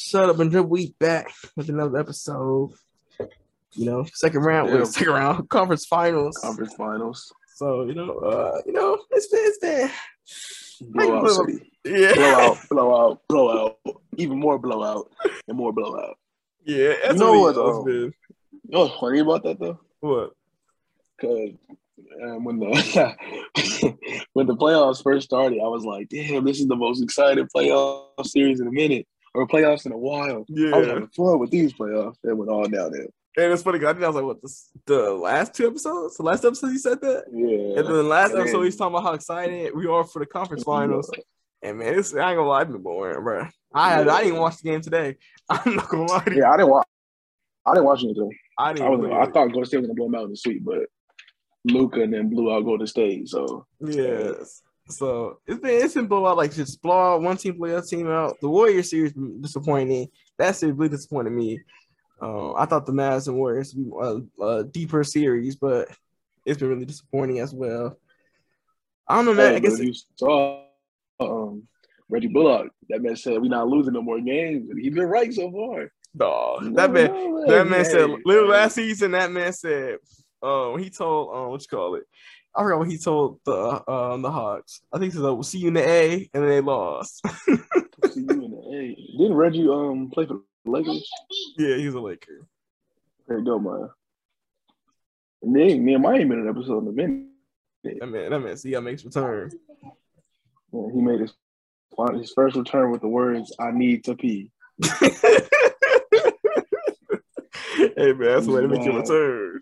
Shut up and drip week back with another episode. You know, second round, Yeah. second round conference finals. Conference finals. So you know, uh, you know, it's been, it's been, Blowout Blowout. city. yeah, Blowout, blowout, blowout. Even more blowout and more blowout. yeah. That's know what um, been. You know what's funny about that though? What? Because um, when the when the playoffs first started, I was like, "Damn, this is the most exciting playoff series in a minute, or playoffs in a while." Yeah, I was having fun with these playoffs. It went all downhill. and it's funny. 'cause I think I was like, what this, the last two episodes? The last episode you said that, Yeah. and then the last And episode then- he's talking about how excited we are for the conference finals. And man, it's, I ain't gonna lie, I've been boring, bro. I had, I didn't watch the game today. I'm not gonna lie. Yeah, I didn't watch. I didn't watch anything. I didn't. I was. I thought Golden State was gonna blow them out in the sweep, but Luka and then blew out Golden State. So Yes. So it's been it's been blowout like just blow out one team play other team out. The Warriors series disappointing. That series really disappointed me. Uh, I thought the Mavs and Warriors would be a, a deeper series, but it's been really disappointing as well. I don't know, man. Hey, I guess you saw um, Reggie Bullock. That man said we're not losing no more games, and he's been right so far. dog. That man, that man said Hey, little hey. last season. That man said, uh, he told, um, what you call it? I forgot what he told the um the Hawks. I think he said, "We'll see you in the A," and then they lost. See you in the A. Didn't Reggie um play for the Lakers? yeah, he's a Laker. There you go, man. And then me and Miami made an episode in a minute. That man, that man, see, he makes return. Yeah, he made his his first return with the words "I need to pee." hey man, that's the way to make your return.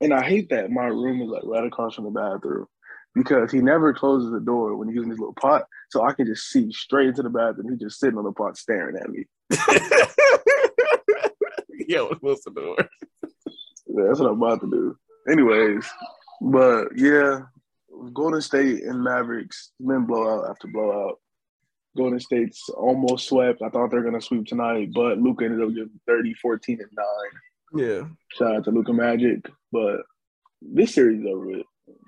And I hate that my room is like right across from the bathroom because he never closes the door when he's using his little pot, so I can just see straight into the bathroom. He's just sitting on the pot staring at me. Yo, close the door. Yeah, that's what I'm about to do. Anyways, but yeah, Golden State and Mavericks been blowout after blowout. Golden State's almost swept. I thought they were gonna sweep tonight, but Luka ended up getting 30, 14, and nine. Yeah, Shout out to Luka Magic. But this series over with.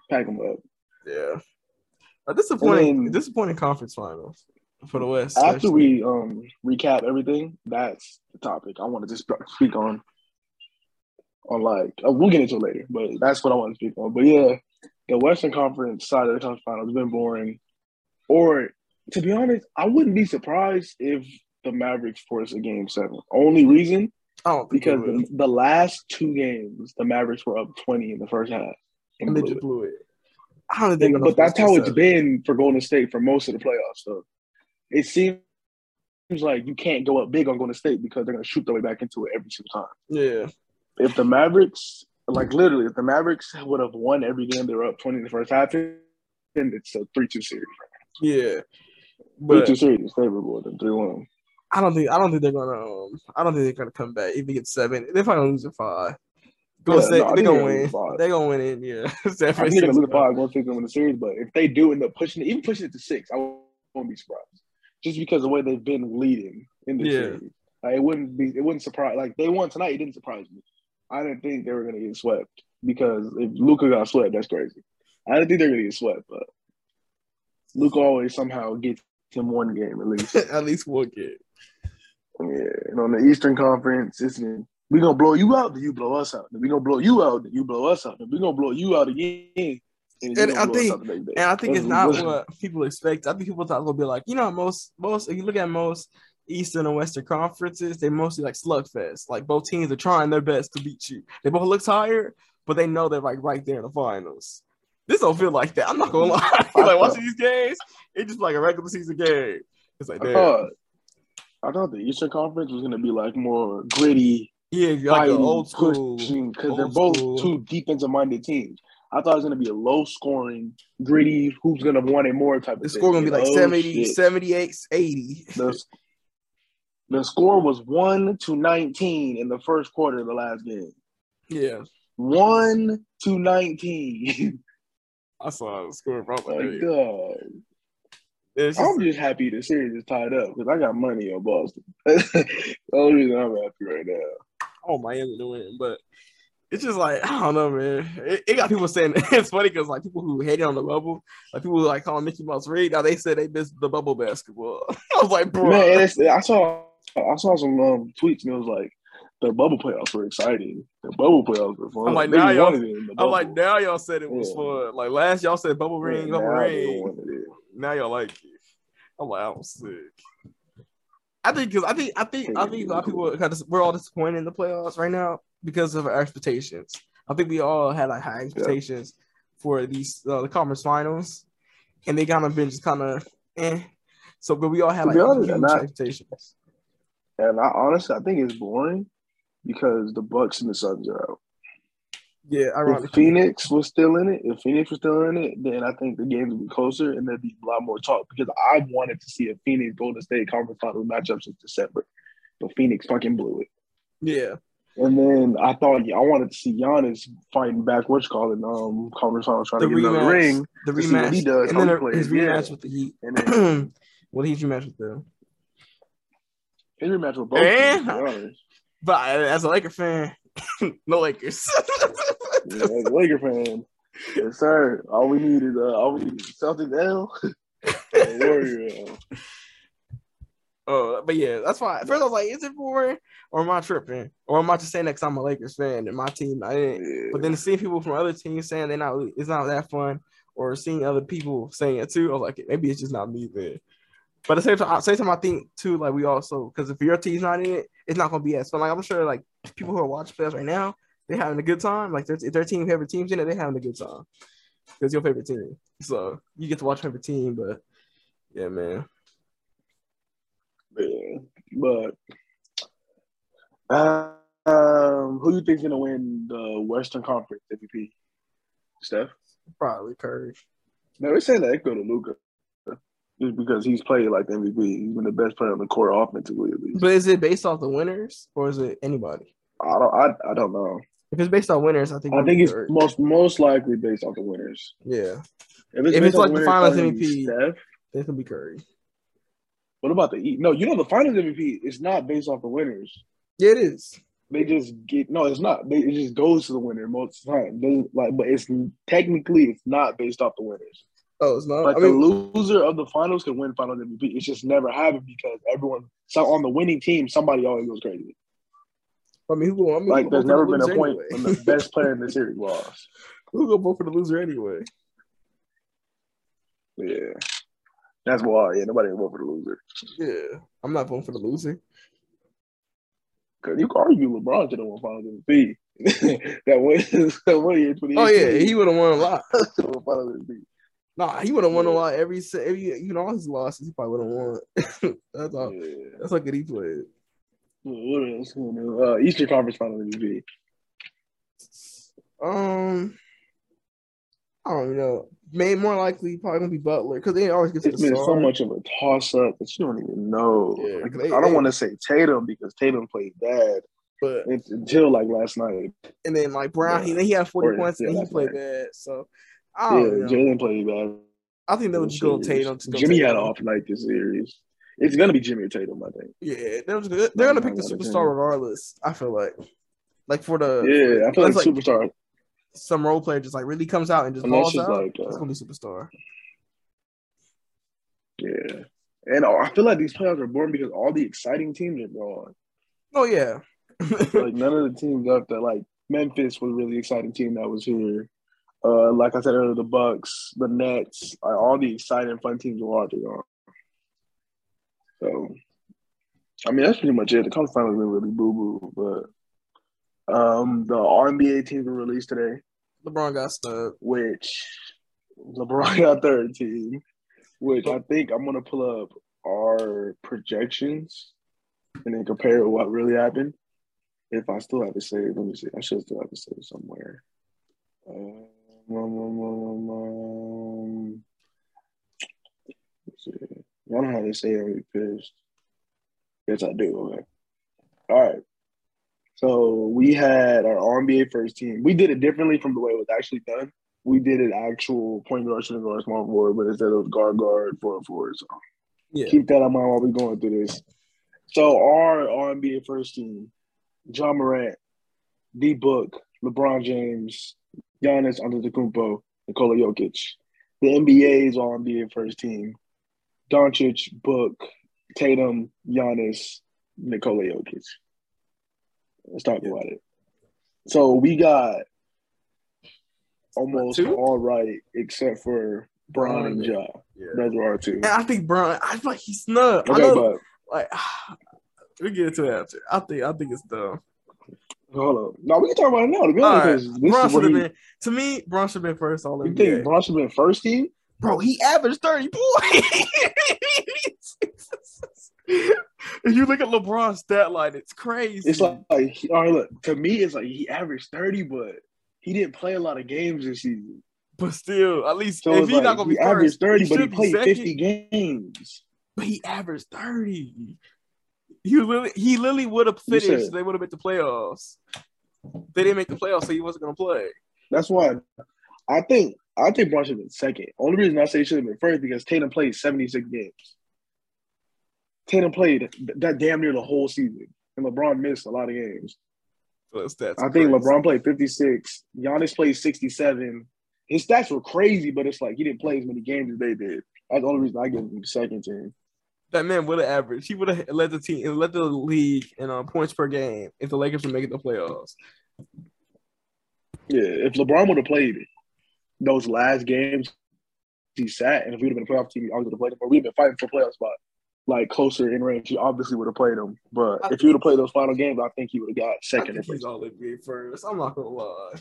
Pack them up. yeah. A disappointing, then- disappointing conference finals for the West. After especially. we um recap everything, that's the topic I wanted to sp- speak on. On like, uh, we'll get into it later, but that's what I want to speak on. But yeah, the Western Conference side of the conference finals has been boring. Or to be honest, I wouldn't be surprised if the Mavericks force a game seven. Only reason I don't because the, the last two games, the Mavericks were up twenty in the first half. and and they just blew it. I don't think they're And- but that's how it's been for Golden State for most of the playoffs. So it seems like you can't go up big on Golden State because they're going to shoot their way back into it every single time. Yeah, If the Mavericks, like literally, if the Mavericks would have won every game they were up twenty in the first half, then it's a three-two series. yeah. But Three-two series is favorable than three-one. I don't think I don't think they're gonna. Um, I don't think they're gonna come back. If they get seven, they're probably gonna lose in five. Golden Yeah, State, no, they're gonna win. They're gonna win in yeah. San I think they're gonna lose five. Going to win the series, but if they do end up pushing it, even pushing it to six, I won't be surprised. Just because of the way they've been leading in the Yeah. series, like, it wouldn't be. It wouldn't surprise. Like they won tonight, it didn't surprise me. I didn't think they were going to get swept because if Luka got swept, that's crazy. I didn't think they're going to get swept, but Luka always somehow gets him one game at least. At least one game. yeah, and on the Eastern Conference, it's been, we gonna blow you out, then you blow us out. Then we gonna blow you out, then you blow us out. Then we gonna blow you out again. And, And I think- out the next. And I think it's That's- not what people expect. I think people thought it would be like, you know, most most if you look at most Eastern and Western conferences, they mostly like slugfest. Like both teams are trying their best to beat you. They both look tired, but they know they're like right there in the finals. This don't feel like that. I'm not gonna lie. Like watching these games, it's just like a regular season game. It's like I damn. thought, I thought the Eastern Conference was gonna be like more gritty, Yeah, like fighting, old school. because they're both school. two defensive minded teams. I thought it was gonna be a low scoring, gritty, who's gonna want it more type of The thing. score gonna be like Oh, 70, shit. 78, 80. The, the score was one to nineteen in the first quarter of the last game. Yeah, One to nineteen. I saw the score probably. God. Just, I'm just happy the series is tied up because I got money on Boston. That's the only reason I'm happy right now. oh Miami to win, but it's just like I don't know, man. It, it got people saying it's funny because like people who hated on the bubble, like people who like calling Mickey Mouse rigged. Now they said they missed the bubble basketball. I was like, bro, Man, I saw I saw some um, tweets and it was like the bubble playoffs were exciting. The bubble playoffs were fun. I'm like, They now y'all- wanted it in the I'm like, now y'all said it was Yeah. fun. Like last y'all said bubble Yeah, ring, bubble now ring. Now y'all like it. I'm like, I'm sick. I think because I think I think I think a lot of people kind of we're all disappointed in the playoffs right now because of our expectations. I think we all had like high expectations for these uh, the conference finals, and they kind of been just kind of eh. So, but we all had like honest, expectations. And I honestly I think it's boring because the Bucks and the Suns are out. Yeah, If. Phoenix was still in it, if Phoenix was still in it, then I think the games would be closer and there'd be a lot more talk because I wanted to see a Phoenix Golden State conference final matchup since December. But Phoenix fucking blew it. Yeah, And then I thought I wanted to see Giannis fighting back, what's called it, um, conference final, trying the to get another rematch, ring. the see what rematch, he does, and then he his plays, yeah. rematch with the Heat. And then well, he's rematch with them. his rematch with both Eh? teams, to be honest. But I- as a Laker fan, no Lakers. Yeah, as a Laker fan, yes, sir. All we need is uh, all we need is Celtics L and Warrior L. Oh, but yeah, that's why. At first, I was like, "Is it boring, or am I tripping, or am I just saying that 'cause I'm a Lakers fan and my team I didn't?" Yeah. But then seeing people from other teams saying they're not, it's not that fun, or seeing other people saying it too, I was like, maybe it's just not me then. But at the same time, same time, I think too, like we also, because if your team's not in it, it's not gonna be as fun. Like I'm sure, like people who are watching playoffs right now, they're having a good time. Like their, if their team favorite teams in it, they're having a good time. Because your favorite team, so you get to watch your favorite team. But yeah, man. Yeah, but uh, um, who you think's gonna win the Western Conference MVP? Steph. Probably Curry. No, they're saying that it go to Luka just because he's played like the MVP. He's been the best player on the court offensively at least. But is it based off the winners or is it anybody? I don't. I, I don't know. If it's based on winners, I think I think it's Curry. most most likely based off the winners. yeah. If If it's like the finals MVP. Steph. It's gonna be Curry. What about the E? No, you know the Finals MVP is not based off the winners. Yeah, it is. They just get no, it's not. They, it just goes to the winner most of the time. Like, but it's technically it's not based off the winners. Oh, it's not. Like I mean, the loser of the finals can win Finals MVP. It's just never happened because everyone so on the winning team, somebody always goes crazy. I mean, who? I mean, Like there's never been a loser point anyway? when the best player in the series lost. who go vote for the loser anyway? Yeah, that's why. Yeah, nobody vote for the loser Yeah, I'm not voting for the loser. because you can argue LeBron should have won Finals MVP. that one, that one year, 2018. Oh yeah, he would have won a lot. Should have won Finals MVP. Nah, he would have won a lot every every even all his losses. He probably would have won. that's all. Yeah. That's how good he played. What else? Uh, Eastern Conference Finals MVP. Um, I don't know. May more likely probably gonna be Butler because they always get to the It's been so much of a toss up that you don't even know. Yeah, Like, they- I don't want to say Tatum because Tatum played bad But until like last night. and then like Brown, he Yeah. he had forty Or- points yeah, and he played right. bad. So I Yeah, don't. Jalen played bad. I think they'll in just the go. Tatum. Jimmy had Tatum. an off night this series. It's gonna be Jimmy or Tatum, I think. Yeah, they're, just they're gonna pick the Nine out of superstar regardless. I feel like, like for the Yeah, I feel like, like- superstar. some role player just like really comes out and just Unless balls out. like, uh, it's gonna be superstar. Yeah, and I feel like these playoffs are boring because all the exciting teams are gone. Oh yeah, like none of the teams up there. Like Memphis was a really exciting team that was here. Uh, like I said earlier, the Bucks, the Nets, like, all the exciting, fun teams are all on. So, I mean, that's pretty much it. The conference finals been really boo boo, but um, the NBA teams were released today, LeBron got snubbed. which LeBron got third team, which I think I'm gonna pull up our projections and then compare to what really happened. If I still have to saved, let me see. I should still have to saved somewhere. Um, um, let's see. I don't know how they say it on pissed. Yes, I do. Okay. All right. So we had our NBA first team. We did it differently from the way it was actually done. We did it actual point guard, shooting guard, small forward, but instead of guard, guard, forward, forward. So Yeah, keep that in mind while we're going through this. So our, NBA first team, Ja Morant, D Book, LeBron James, Giannis Antetokounmpo, Nikola Jokic. The NBA's all NBA first team. Doncic, Book, Tatum, Giannis, Nikola Jokic. Let's talk about it. So we got almost all right, except for Bron and Ja. Yeah. Those are our two. And I think Bron, I feel like he's snub. I Okay, know, but like we get into it after. I think I think it's dumb. Hold on. No, we can talk about it now. To be honest, right, because this Bron is should have he, been. To me, Bron should have been first all you NBA. think Bron should have been first team? Bro, he averaged 30 points. if you look at LeBron's stat line, it's crazy. It's like, like all right, look, to me, it's like he averaged 30, but he didn't play a lot of games this season. but still, at least So if he's like, not gonna he be averaged first, 30, but he played 50 games. But he averaged 30. He literally, he literally would have finished. They would have made the playoffs. They didn't make the playoffs, so he wasn't gonna play. That's why I think I think Bron should have been second. Only reason I say he should have been first because Tatum played 76 games. Tatum played that damn near the whole season, and LeBron missed a lot of games. Those stats I think crazy. LeBron played 56. Giannis played 67. His stats were crazy, but it's like he didn't play as many games as they did. That's the only reason I give him second team. That man would have averaged. He would have led the team, led the league in uh, points per game if the Lakers were making the playoffs. Yeah, if LeBron would have played those last games, he sat, and if we would have been a playoff team, I would have played him. But we've been fighting for playoff spot, like closer in range. He obviously would have played him. But if he would have played those final games, I think he would have got second or think he's all NBA first. I'm not gonna lie.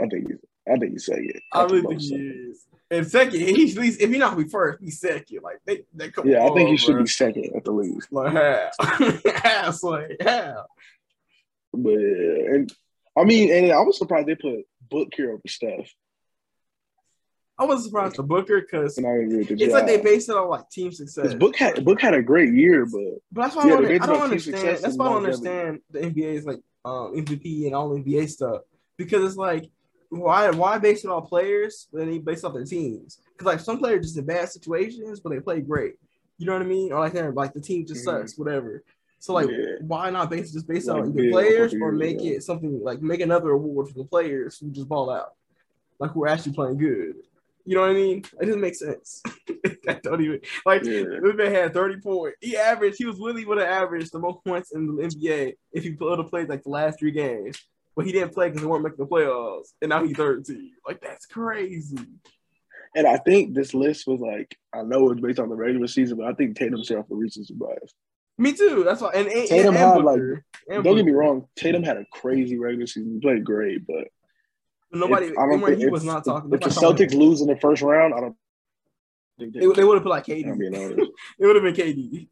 I think he's. I think he's second. I really think he second. is. And second, he's at least if he not gonna be first, he's second. Like they, they come Yeah, I think he should be second at the least. like half, half, like half. But yeah, and I mean, and I was surprised they put Book here over Steph. I was surprised the Booker because And I agree with the it's like they job. based it on like team success. Book had Book had a great year, but But that's why Yeah, I don't, I don't understand. That's why I don't understand the NBA's like um, MVP and all NBA stuff because it's like why why base it on players when they base it off their teams? Because like some players just in bad situations, but they play great. You know what I mean? Or like they're like the team just Mhm. sucks, whatever. So like, Yeah. why not base just based Like on the players or make it something like make another award for the players who just ball out, like who are actually playing good. You know what I mean? It doesn't make sense. that don't even like Yeah. this had 30 points. He averaged, he was literally would have averaged the most points in the NBA if he would have played like the last three games. But he didn't play because they weren't making the playoffs. And now he's 13. Like that's crazy. and I think this list was like I know it's based on the regular season, but I think Tatum himself for recency bias. Me too. That's why and, and, Tatum and, had, and like- Booker. And Don't get me wrong, Tatum had a crazy regular season. He played great, but But nobody if, I don't think he if, was not talking. About. If the Celtics lose in the first round, I don't think they, they would have put like KD. I'm being honest. It would have been KD.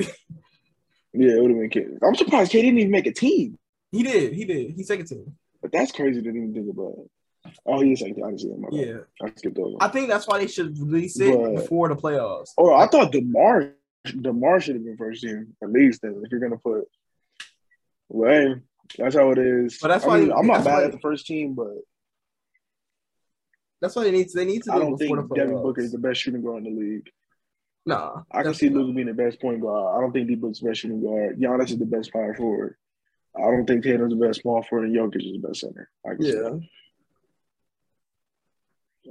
Yeah, it would have been KD. I'm surprised KD didn't even make a team. he did. He did. He's second team. But that's crazy to even think about. Oh, he is like I see him. My. Yeah. I skipped over. I think that's why they should release it But- before the playoffs. oh, I thought Demar Demar should have been first team at least. If you're gonna put, well, hey, that's how it is. But that's I why- mean, I'm not bad why- at the first team, but That's why they need to they need to do I it don't before think the Devin. Booker is the best shooting guard in the league. Nah. I can see Luka being the best point guard. I don't think D Book's the best shooting guard. Giannis is the best power forward. I don't think Tatum's the best small forward, and Jokic is the best center. I can see Yeah.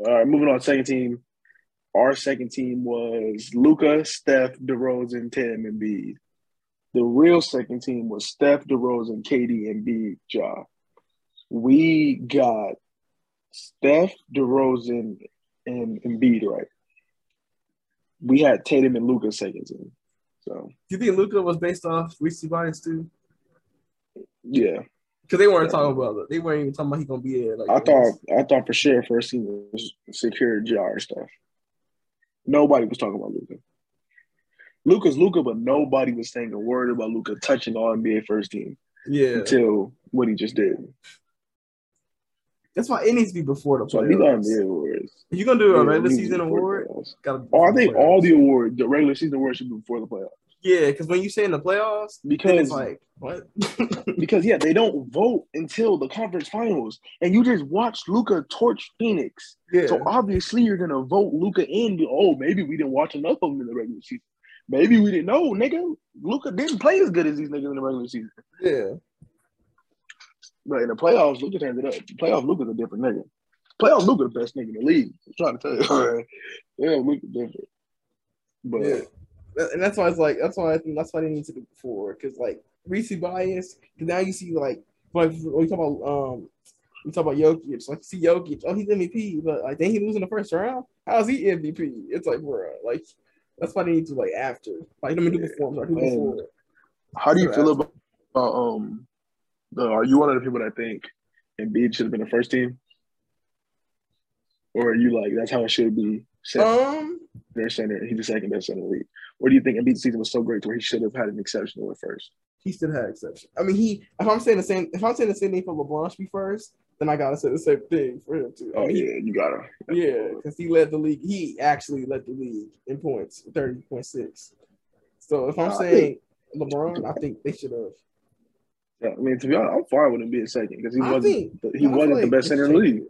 All right, moving on. Second team. Our second team was Luka, Steph, DeRozan, Tatum, and Embiid. The real second team was Steph, DeRozan, KD, and Embiid, Ja. We got Steph, DeRozan, and Embiid right. We had Tatum and Luka second team. So Do you think Luka was based off recency bias too? Yeah, Because they weren't talking about it. They weren't even talking about he gonna be there. Like I thought I thought for sure first team was secure jar stuff. Nobody was talking about Luka. Luka's Luka, but nobody was saying a word about Luka touching all NBA first team yeah. until what he just did. That's why it needs to be before the So these are playoffs. NBA awards. If you're gonna do a regular season award, gotta Oh, I think all the awards, the regular season awards should be before the playoffs. Yeah, because when you say in the playoffs, Because it's like what? because yeah, they don't vote until the conference finals, and you just watch Luka torch Phoenix. yeah, So obviously you're gonna vote Luka in. Oh, maybe we didn't watch enough of him in the regular season. Maybe we didn't know, nigga. Luka didn't play as good as these niggas in the regular season. yeah. But in the playoffs, Luka turns it up. Playoff Luka's a different nigga. Playoff Luka the best nigga in the league. I'm trying to tell you. yeah, Luka different. But yeah. And that's why it's like that's why I think that's why they need to do before because like recency bias. Because now you see like like we talk about um we talk about Jokic like you see Jokic oh he's MVP but like then he lose in the first round how's he MVP? It's like bro like that's why they need to like after like let me do before like do before. How do you feel about, about um the, are you one of the people that think Embiid should have been the first team? Or are you like that's how it should be? Um, their center, he's the second best center in the league. Or do you think Embiid's season was so great to where he should have had an exception at first? He still had exception. I mean, he. If I'm saying the same, if I'm saying the same thing for LeBron to be first, then I gotta say the same thing for him too. Oh I mean, yeah, you gotta. Yeah, because he led the league. He actually led the league in points, thirty point six. So if I'm uh, saying think, LeBron, I think they should have. Yeah, I mean, to be honest, I'm fine with him being second because he I wasn't think, he wasn't the best center in the league.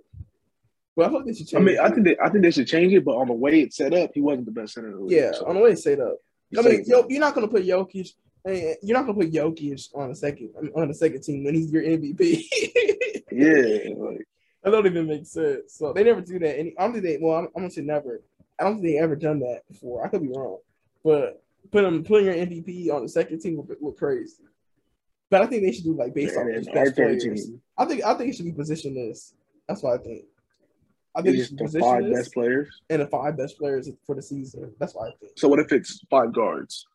But I thought they should change. I mean, it. I think they, I think they should change it, but on the way it's set up, he wasn't the best center the league. Yeah, so. on the way it's set up. I mean, yo, you're not gonna put Jokic. You're not gonna put Jokic on a second on the second team when he's your MVP. yeah, like that don't even make sense. So they never do that. And I don't think they. Well, I'm, I'm gonna say never. I don't think they ever done that before. I could be wrong, but put him putting your MVP on the second team would look crazy. But I think they should do like based on best players. I think I think it should be positionless. That's what I think. I think it's the five best players and the five best players for the season. That's what I think. So what if it's five guards?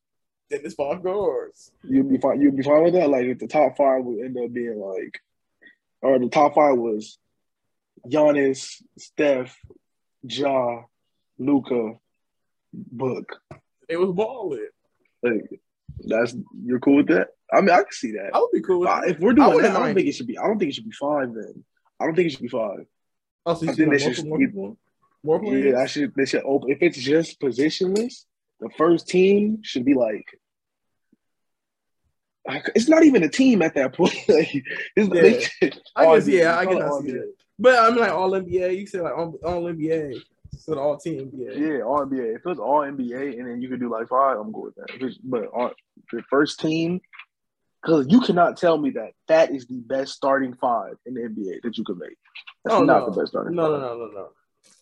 Then it's five guards. You'd be fine. You'd be fine with that. Like if the top five would end up being like, or the top five was Giannis, Steph, Ja, Luka, Book. It was balling. Like that's you're cool with that. I mean, I can see that. I would be cool with uh, If we're doing that, I don't think it should be. I don't think it should be five. Then I don't think it should be five. Oh, so I think they should. More, more players? Yeah, I should. They should open. If it's just positionless, the first team should be like. It's not even a team at that point. like, yeah. They, I guess, yeah, I guess I see that. But I'm like all NBA. You said like all, all NBA. So the all team NBA. Yeah, all NBA. If it's all NBA and then you could do like five, I'm good with that. But all, the first team, because you cannot tell me that that is the best starting five in the NBA that you could make. That's oh, not no. the best starting. No, five. no, no, no, no.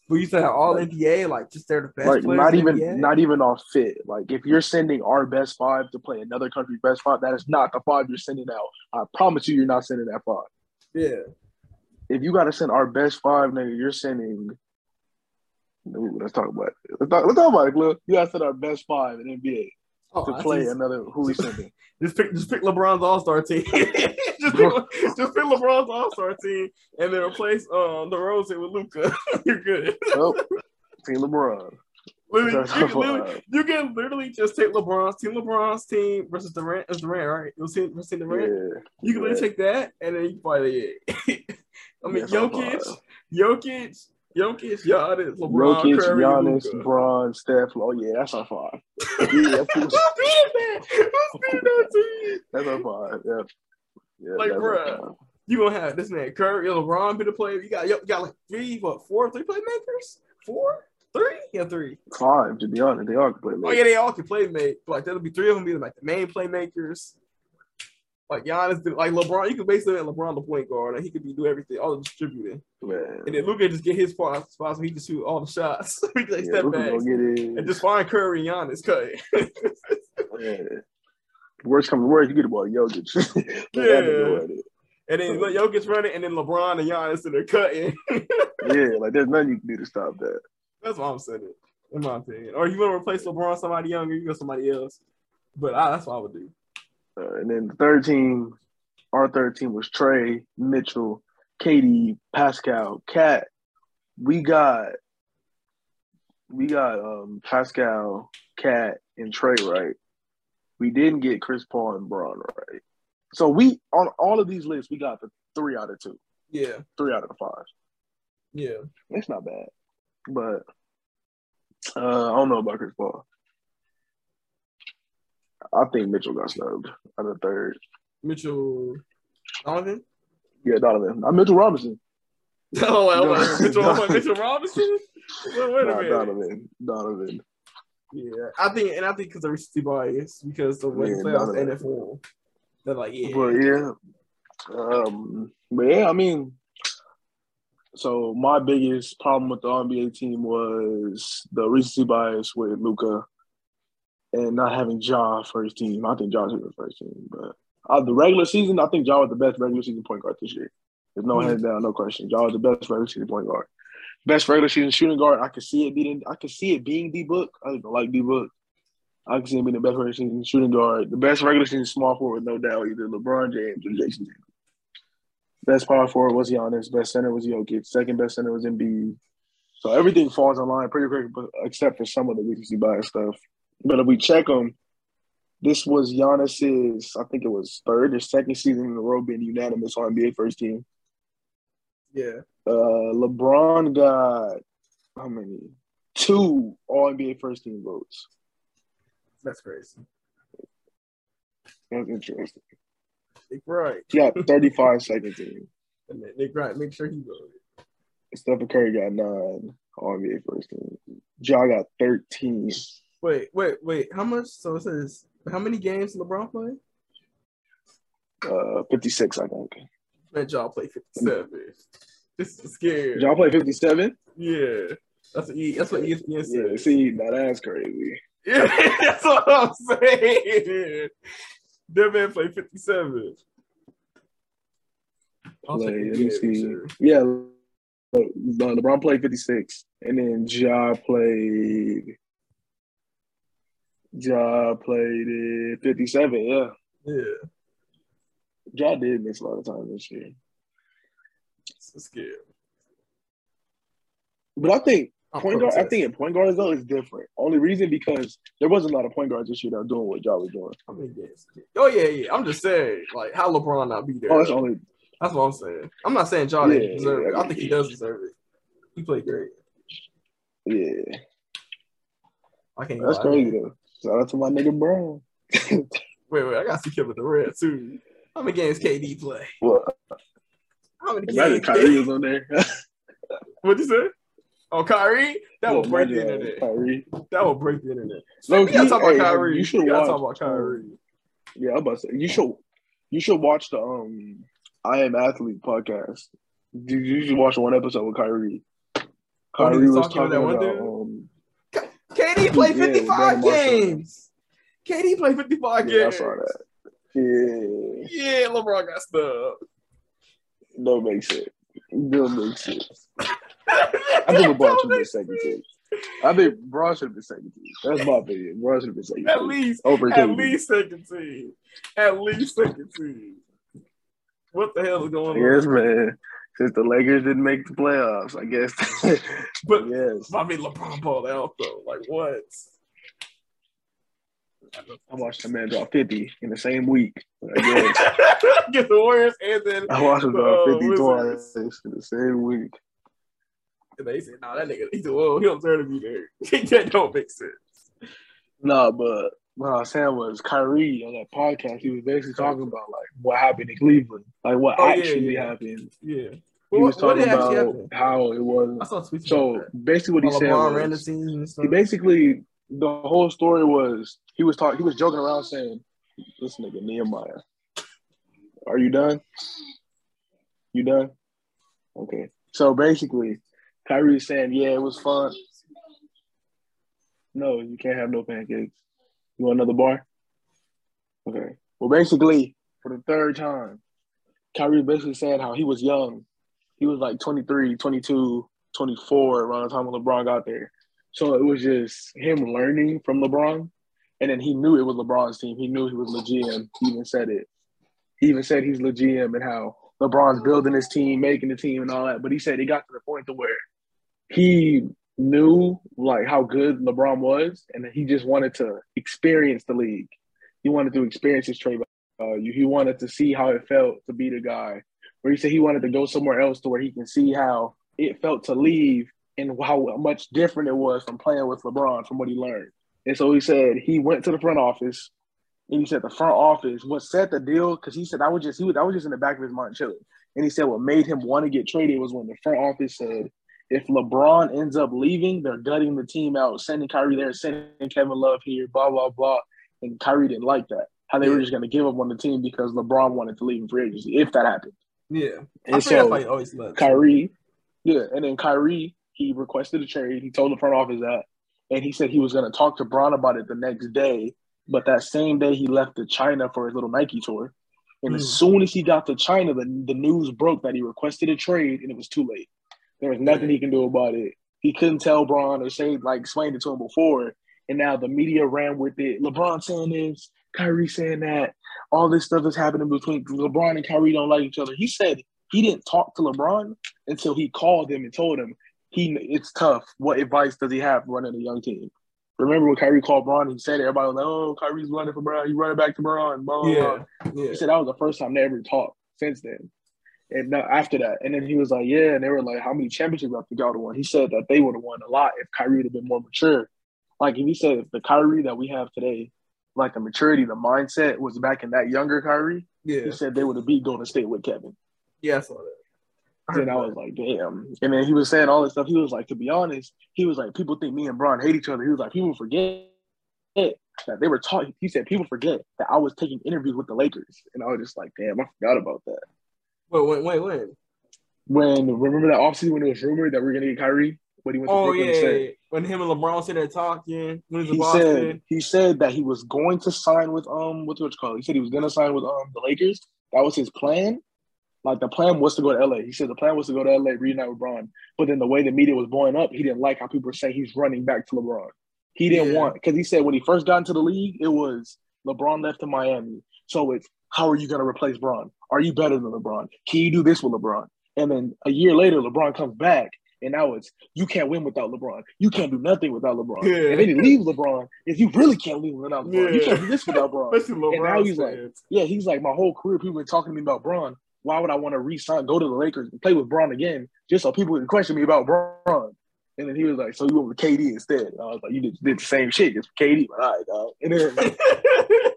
But you said all like, NBA, like just they're the best. Like not even NBA? not even off fit. Like if you're sending our best five to play another country's best five, that is not the five you're sending out. I promise you, you're not sending that five. Yeah. If you got to send our best five, nigga, you're sending. Ooh, let's talk about it. Let's talk, let's talk about it, Cliff. You got to send our best five in NBA oh, to play another. Who he should be. just pick just pick LeBron's All Star team. just, pick, just pick LeBron's All Star team and then replace um the Rose with Luka. You're good. Nope. Team LeBron. Literally, you, can literally, you can literally just take LeBron's team, LeBron's team versus Durant. It's Durant, right? Was team versus Durant. Yeah, you can literally take that and then you can play it. I mean, Jokic, Jokic, Jokic, Giannis, LeBron, Jokic, Curry, Giannis, Luka. LeBron, Steph. Oh yeah, that's our five. yeah, Who's beating that? Who's that team? That's our five. Yeah. yeah like, bro, you gonna have this man Curry, LeBron be the player. You got you got like three, what, four, three playmakers? Four, three, yeah, three. Five to be honest, they all can play. Oh yeah, they all can play make. Like there'll be three of them be like the main playmakers. Like Giannis, like LeBron, you could basically make LeBron the point guard, and he could be do everything, all the distributing. Man. And then Luka just get his spot, spot so he just shoot all the shots. he can like yeah, step back and just find Curry and Giannis cut. yeah. Worst come to worst, you get the ball, Jokic. yeah. And then let Jokic running, and then LeBron and Giannis in there cutting. yeah, like there's nothing you can do to stop that. That's what I'm saying, in my opinion. Or you want to replace LeBron somebody younger, you go somebody else. But I, that's what I would do. Uh, and then the third team, our third team was Trae, Mitchell, KD, Pascal, KAT. We got we got um, Pascal, KAT, and Trae right. We didn't get Chris Paul and Bron right. So we on all of these lists, we got the three out of two. Yeah. Three out of the five. Yeah. It's not bad. But uh, I don't know about Chris Paul. I think Mitchell got snubbed at the third. Mitchell Donovan? Yeah, Donovan. I'm Mitchell Robinson. Oh, well, Mitchell, Mitchell Robinson? Wait, wait a minute. Donovan. Donovan. Yeah, I think, and I think because of recency bias, because the way yeah, the playoffs NFL, they're like, yeah. But yeah, Um, but yeah, I mean, so my biggest problem with the NBA team was the recency bias with Luka and not having Ja first team. I think Ja should be first team, but uh, the regular season, I think Ja was the best regular season point guard this year. There's no Mhm. hands down, no question. Ja was the best regular season point guard. Best regular season shooting guard. I can see it being. I can see it being D Book. I don't like D Book. I can see him being the best regular season shooting guard. The best regular season small forward, no doubt, either LeBron James or Jayson Tatum. Best power forward was Giannis. Best center was Jokic. Second best center was Embiid. So everything falls in line pretty quick, but except for some of the recency bias stuff. But if we check them, this was Giannis's, I think it was third or second season in a row being unanimous on NBA first team. Yeah. Uh, LeBron got how many? Two All NBA first team votes. That's crazy. That's interesting. Nick Wright. He got 35 second team. And Nick Wright, make sure he voted. Stephen Curry got nine All NBA first team. Ja got 13. Wait, wait, wait. How much? So it says how many games LeBron played? Uh, 56, I think. Man, y'all play 57. This is scary. Ja played 57? Yeah. That's what, e, that's what ESPN Yeah, said. see, now that's crazy. Yeah, that's what I'm saying. That man played 57. I'll Play, take let me yeah, see. sure. Yeah, Le- LeBron played 56, and then Ja played. Ja played it 57. Yeah, Yeah, Ja did miss a lot of time this year, it's scary. but I think I'm point guard. I think in point guards though is different. Only reason because there wasn't a lot of point guards this year that were doing what Ja was doing. How many games? Oh yeah, yeah. I'm just saying, like, how LeBron not be there? Oh, that's only That's what I'm saying. I'm not saying Ja Yeah, didn't deserve yeah, it. I think he does deserve it. He played great. yeah. I can't. That's lie. crazy though. Shout out to my nigga Brown. Wait, wait. I got to kill with the red too. How many games KD play? Well, How many imagine games? Kyrie was on there. What'd you say? Oh, Kyrie? That will break the internet. Kyrie. That will break the internet. No, we gotta talk about hey, Kyrie. You should we watch. talk about Kyrie. Yeah, I'm about to say you should you should watch the um I Am Athlete podcast. You, you should watch one episode with Kyrie. Oh, Kyrie was was talking to talking that one about dude? um KD played 55 Brandon Marshall. games. KD played 55 yeah, I games. saw that. Yeah, Yeah, LeBron got stubbed. don't make sense. Don't make sense. I think LeBron should been second team. I think Bron should have been second team. That's my opinion. Bron should have been second At team. least, over at KD. least second team. At least second team. What the hell is going on? Yes, man. Since the Lakers didn't make the playoffs, I guess. But yes. I mean, LeBron balled out though. Like what? I watched the man drop 50 in the same week. I guess. Get the Warriors and then I watched him drop uh, 50 Wizards. twice in the same week. And they said, "Nah, that nigga, he's a whoa, he don't deserve to be there." that don't make sense. No, but what I was saying was Kyrie on that podcast, he was basically talking about like what happened in Cleveland, like what Oh, actually yeah. happened. Yeah. He What, was what talking did about how it I was. saw tweets So basically, what he said LeBron ran the was and stuff. he basically the whole story was he was talking, he was joking around saying, "This nigga Nehemiah, are you done? You done? Okay." So basically, Kyrie's saying, "Yeah, it was fun." No, you can't have no pancakes. You want another bar? Okay. Well, basically, for the third time, Kyrie basically said how he was young. He was like 23, 22, 24 around the time when LeBron got there. So it was just him learning from LeBron. And then he knew it was LeBron's team. He knew he was the GM. He even said it. He even said he's the GM and how LeBron's building his team, making the team and all that. But he said he got to the point to where he knew like how good LeBron was, and he just wanted to experience the league. He wanted to experience his trade uh, value. He wanted to see how it felt to be the guy. Where he said he wanted to go somewhere else to where he can see how it felt to leave and how much different it was from playing with LeBron from what he learned. And so he said he went to the front office and he said the front office what set the deal because he said I was just he was I was just in the back of his mind chilling. And he said what made him want to get traded was when the front office said if LeBron ends up leaving, they're gutting the team out, sending Kyrie there, sending Kevin Love here, blah blah blah. And Kyrie didn't like that. how they were just going to give up on the team because LeBron wanted to leave in free agency if that happened. Yeah. I And think that's so why he always left. Kyrie, yeah, and then Kyrie, he requested a trade. He told the front office that, and he said he was going to talk to Bron about it the next day. But that same day, he left to China for his little Nike tour. And Hmm. as soon as he got to China, the, the news broke that he requested a trade, and it was too late. There was nothing he can do about it. He couldn't tell Bron or say like explain it to him before, and now the media ran with it. LeBron saying this, Kyrie saying that, all this stuff is happening between LeBron and Kyrie don't like each other. He said he didn't talk to LeBron until he called him and told him he it's tough. What advice does he have running a young team? Remember when Kyrie called Bron? He said everybody was like, "Oh, Kyrie's running for Bron. He's running back to Bron." Blah, blah, blah. Yeah. Yeah. He said that was the first time they ever talked since then. And now after that, and then he was like, "Yeah," and they were like, "How many championships have y'all won?" He said that they would have won a lot if Kyrie had been more mature. Like if he said if the Kyrie that we have today, like the maturity, the mindset was back in that younger Kyrie, Yeah. he said they would have beat Golden State with Kevin. Yeah, I saw that. And I was like, damn. And then he was saying all this stuff. He was like, to be honest, he was like, people think me and Bron hate each other. He was like, people forget that they were talking. He said, people forget that I was taking interviews with the Lakers. And I was just like, damn, I forgot about that. Wait, wait, wait, wait. When, remember that offseason when it was rumored that we are going to get Kyrie? When he went to Oh Brooklyn yeah, said, when him and LeBron sitting there talking, when he Boston. said he said that he was going to sign with um what's what you call it? He said he was gonna sign with um the Lakers. That was his plan. Like the plan was to go to LA. He said the plan was to go to LA, reunite with LeBron. But then the way the media was blowing up, he didn't like how people were saying he's running back to LeBron. He didn't Yeah. want because he said when he first got into the league, it was LeBron left to Miami. So it's how are you gonna replace LeBron? Are you better than LeBron? Can you do this with LeBron? And then a year later, LeBron comes back, and now it's you can't win without LeBron. You can't do nothing without LeBron. Yeah. And then he leaves LeBron. If you really can't leave without LeBron, you Yeah. can't do this without LeBron. LeBron. And now he's like- Yeah, he's like my whole career. People been talking to me about Bron. Why would I want to re-sign, go to the Lakers, and play with Bron again, just so people can question me about Bron? And then he was like, "So you went with KD instead?" And I was like, "You did, did the same shit, just KD." But all right, dog. And then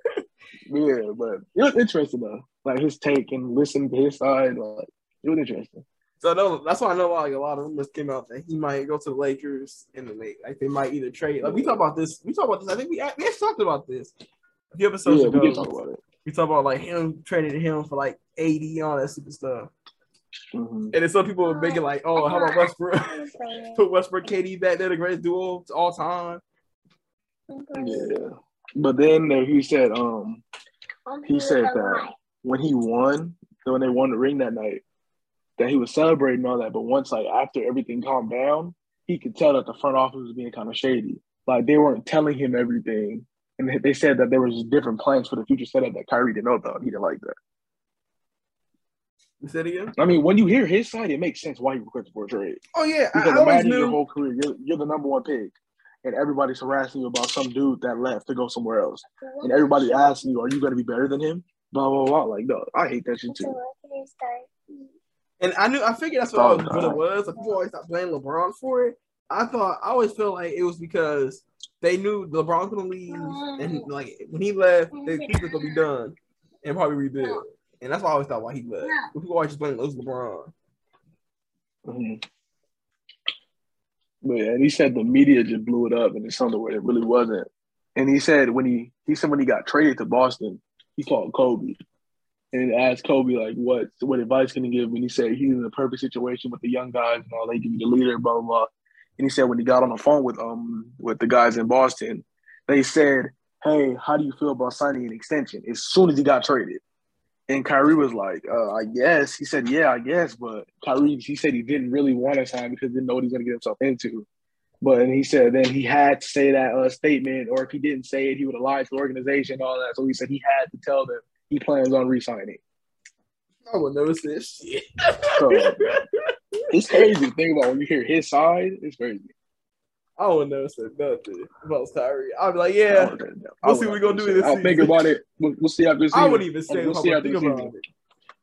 yeah, but it was interesting though, like his take and listen to his side. Like it was interesting. so no, that's why I know like a lot of rumors came out that he might go to the Lakers and then they like they might either trade. Like we talk about this, we talk about this. I think we we actually talked about this a few episodes yeah, ago. we can talk about it. we talk about like him trading him for like eighty and all that stupid stuff. Mhm. And then some people were making like, oh, how about Westbrook? Put Westbrook, KD back there, the greatest duo of all time. Yeah, but then uh, he said, um, He said that when he won, when they won the ring that night, that he was celebrating all that. But once, like after everything calmed down, he could tell that the front office was being kind of shady. Like they weren't telling him everything, and they- they said that there was different plans for the future setup that Kyrie didn't know about. He didn't like that. You said it again? I mean, when you hear his side, it makes sense why he requested for a trade. Oh yeah, Because I always imagine your whole career, you're, you're the number one pick, and everybody's harassing you about some dude that left to go somewhere else, and everybody asking you, "Are you going to be better than him?" Blah blah blah. Like, no, I hate that shit too. And I knew I figured that's what, always, what it was. Like people always start blaming LeBron for it. I thought I always felt like it was because they knew LeBron was gonna leave, and like when he left, they think was gonna be done and probably rebuild. And that's why I always thought why he left. But people always just blame those LeBron. Mhm. But and he said the media just blew it up, and it's something where it really wasn't. And he said when he he said when he got traded to Boston, he called Kobe and asked Kobe like what what advice can he give? And he said he's in a perfect situation with the young guys and all. They give you the leader, blah blah blah. And he said when he got on the phone with um with the guys in Boston, they said, "Hey, how do you feel about signing an extension?" As soon as he got traded. And Kyrie was like, uh, I guess. He said, yeah, I guess. But Kyrie, he said he didn't really want to sign because he didn't know what he was going to get himself into. But and he said then he had to say that uh, statement, or if he didn't say it, he would have lied to the organization and all that. So he said he had to tell them he plans on re-signing. I would say shit. So it's crazy to think about when you hear his side. It's crazy. I would never say nothing about Kyrie. I'd be like, yeah, I We'll see what we're gonna do this I'll think about it. We'll, we'll see after this I wouldn't even say we'll see after think about season. it.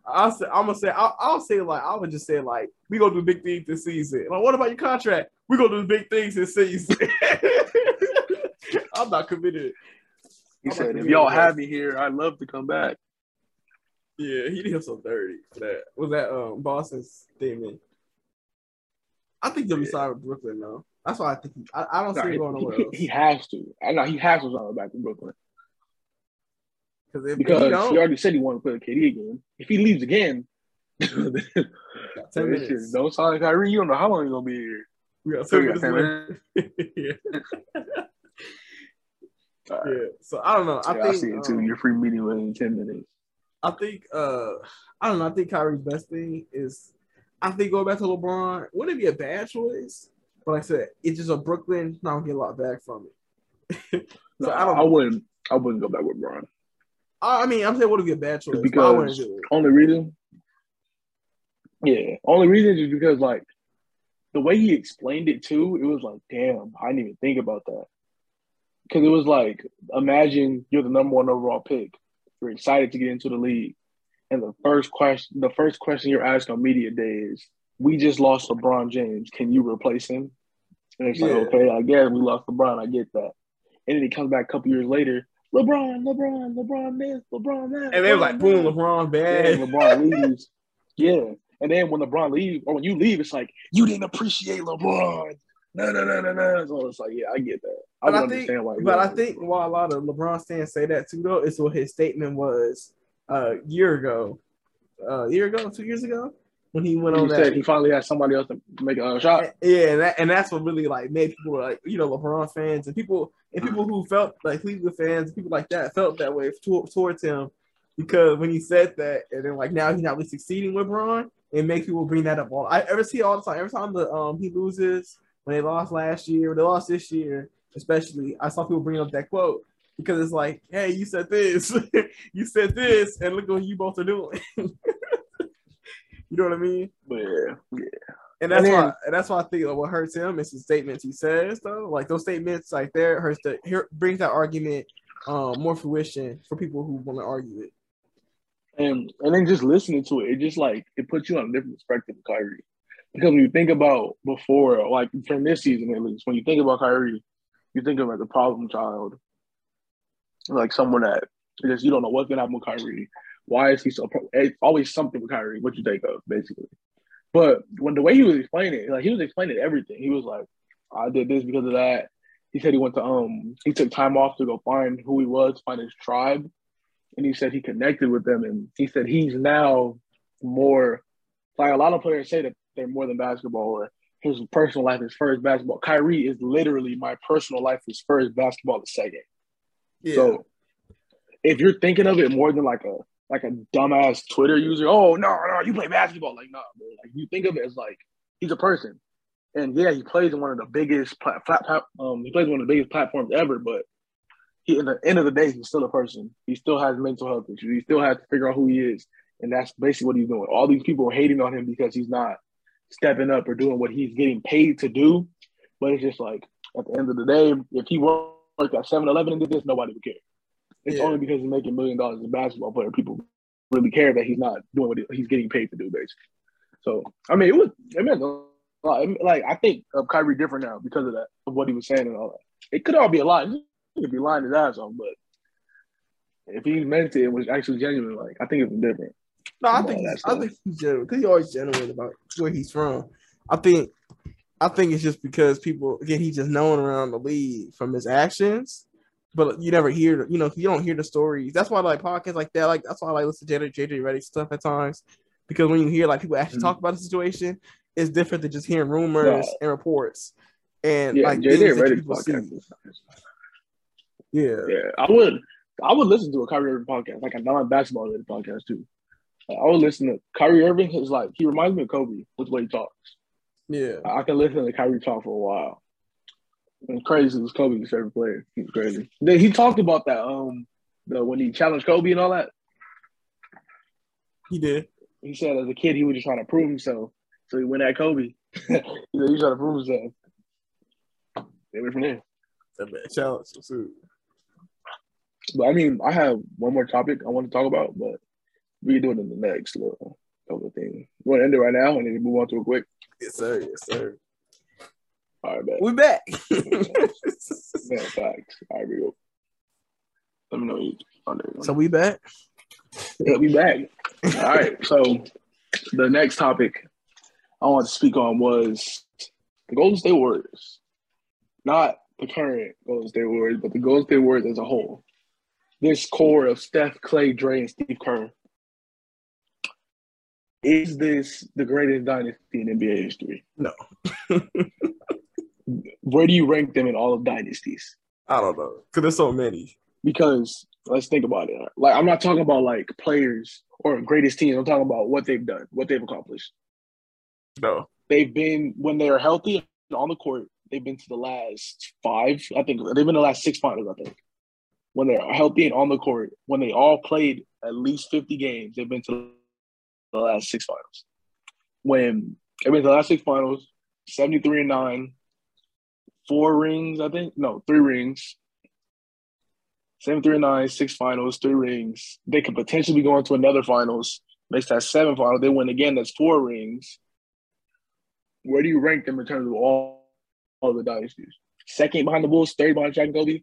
I'll say, I'm gonna say, I'll, I'll say like, I would just say like, we gonna do big things this season. Like, what about your contract? We gonna do big things this season. I'm not committed. He I'm said, not if y'all committed. have me here, I'd love to come back. Yeah, he did him so dirty for that. Was that um Boston's statement? I think be Yeah. signed with Brooklyn though. That's why I think he, I, I don't Nah, see him going nowhere he- he has to. I know he has to sign back to Brooklyn. Because if, because he he, already said he wanted to play with KD again. If he leaves again, got ten this shit don't sound like Kyrie. You don't know how long he's gonna be here. We got So we got minutes 10 left. yeah. Right. yeah. So I don't know. I Yeah, I, think see it too. um, Your free meeting within ten minutes. I think uh I don't know. I think Kyrie's best thing is I think going back to LeBron wouldn't it be a bad choice, but like I said, it's just a Brooklyn not gonna get a lot back from it. so No, I don't. I wouldn't. I wouldn't go back with Bron. I I mean, I'm saying what would be a bad choice? Just but I because do it. only reason. Yeah, only reason is because like the way he explained it too, it was like, damn, I didn't even think about that. Because it was like, imagine you're the number one overall pick, you're excited to get into the league, and the first question, the first question you're asked on media day is, "We just lost LeBron James. Can you replace him?" And it's Yeah. like, okay, I guess we lost LeBron. I get that. And then he comes back a couple years later, LeBron, LeBron, LeBron this, LeBron that, And they was like, boom. LeBron Yeah, bad. LeBron leaves. Yeah. And then when LeBron leaves, or when you leave, it's like, you didn't appreciate LeBron. No, no, no, no, no. So it's like, yeah, I get that. I But I think, understand why. but I think why a lot of LeBron fans say that too, though, is what his statement was uh, a year ago, uh, a year ago, two years ago, when he went he on said that. he finally had somebody else to make a shot. Yeah, and, that, and that's what really like made people like you know LeBron fans and people and people who felt like Cleveland fans, people like that felt that way towards him because when he said that, and then like now he's not really succeeding with Bron, it makes people bring that up all. I ever see all the time. Every time the um he loses when they lost last year, when they lost this year, especially, I saw people bring up that quote because it's like, hey, you said this, you said this, and look what you both are doing. you know what I mean? But yeah, yeah. And that's And then- why, and that's why I think like, what hurts him is the statements he says, though. Like those statements, like there hurts the here brings that argument um more fruition for people who want to argue it. And and then just listening to it, it just like it puts you on a different perspective Kyrie. Because when you think about before, like from this season at least, when you think about Kyrie, you think of as a problem child, like someone that just you don't know what's gonna happen with Kyrie. Why is he so? Pro- it's always something with Kyrie. What you think of, basically. But when the way he was explaining it, like he was explaining everything. He was like, "I did this because of that." He said he went to um he took time off to go find who he was, find his tribe, and he said he connected with them, and he said he's now more like a lot of players say that they're more than basketball or his personal life is first basketball. Kyrie is literally my personal life is first basketball is second. Yeah, So if you're thinking of it more than like a like a dumbass Twitter user, oh no, no, you play basketball. Like, no. Like you think of it as like he's a person. And yeah, he plays in one of the biggest plat- plat- plat- um he plays one of the biggest platforms ever, but he, at the end of the day, he's still a person. He still has mental health issues. He still has to figure out who he is. And that's basically what he's doing. All these people are hating on him because he's not stepping up or doing what he's getting paid to do. But it's just like at the end of the day, if he worked at 7 Eleven and did this, nobody would care. It's Yeah. only because he's making a million dollars as a basketball player, people really care that he's not doing what he's getting paid to do, basically. So, I mean, it was, it meant a lot. Like, I think of Kyrie different now because of that, of what he was saying and all that. It could all be a lie. He could be lying his ass off, but if he meant it, it was actually genuine. Like, I think it was different. no, I think that's I think he's genuine because he always genuine about where he's from. I think, I think it's just because people again he's just known around the league from his actions. But you never hear, you know, you don't hear the stories. That's why I like podcasts like that. Like that's why I like listen to JJ, JJ Redick stuff at times, because when you hear like people actually Mhm. talk about the situation, it's different than just hearing rumors Yeah. and reports and Yeah, like JJ Redick podcast. Yeah, Yeah, I would. I would listen to a Kyrie Irving podcast, like a non-basketball related podcast too. I would listen to Kyrie Irving. Is like he reminds me of Kobe with the way he talks. yeah, I can listen to Kyrie talk for a while. Crazy. It's Kobe's favorite player. He's crazy. Then he talked about that um the, when he challenged Kobe and all that. he did. He said as a kid he was just trying to prove himself, so he went at Kobe. he he was trying to prove himself. They went from there. That bad challenge. So, But I mean, I have one more topic I want to talk about, but we can do it in the next little couple of things. You want to end it right now and then move on to a quick? yes, sir. Yes, sir. All right, bet. We back. Man, facts. All right, we go. Let me know you. Oh, there you go. so we back. Yeah, we back. All right. So the next topic I want to speak on was the Golden State Warriors. Not the current Golden State Warriors, but the Golden State Warriors as a whole. this core of Steph, Klay, Dray, and Steve Kerr. Is this the greatest dynasty in NBA history? No. Where do you rank them in all of dynasties? I don't know because there's so many. Because let's think about it. Like I'm not talking about like players or greatest teams. I'm talking about what they've done, what they've accomplished. No, They've been when they're healthy on the court. They've been to the last five. I think they've been the last six finals. I think when they're healthy and on the court, when they all played at least 50 games, they've been to the last six finals. When they've been to the last six finals, 73 and nine, four rings, I think. No, three rings. 73 and nine, six finals, three rings. They could potentially be going to another finals. Makes that seven final. They win again, that's four rings. Where do you rank them in terms of all, all the dynasties? Second behind the Bulls, third behind Shaq and Kobe,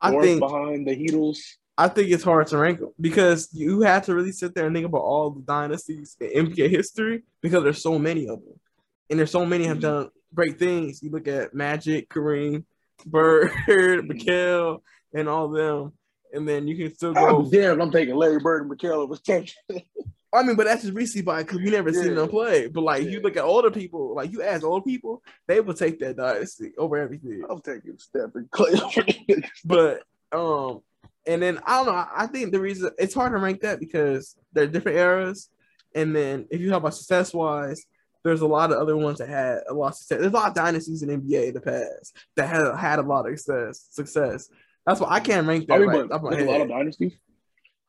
I fourth think behind the Heatles. I think it's hard to rank them because you have to really sit there and think about all the dynasties in NBA history because there's so many of them, and there's so many have mm-hmm. done great things. You look at Magic, Kareem, Bird, McHale, and all them, and then you can still Oh, go. damn, I'm taking Larry Bird and McHale over Steph. I mean, but that's just recency bias because we never seen them play. But like you look at older people, like you ask old people, they will take that dynasty over everything. I'm taking Steph and Klay. But um, and then I don't know. I I think the reason it's hard to rank that because they're different eras, and then if you talk about success wise, there's a lot of other ones that had a lot of success. There's a lot of dynasties in NBA in the past that had had a lot of success. Success. That's why I can't rank that I mean, right but there's a lot of dynasties.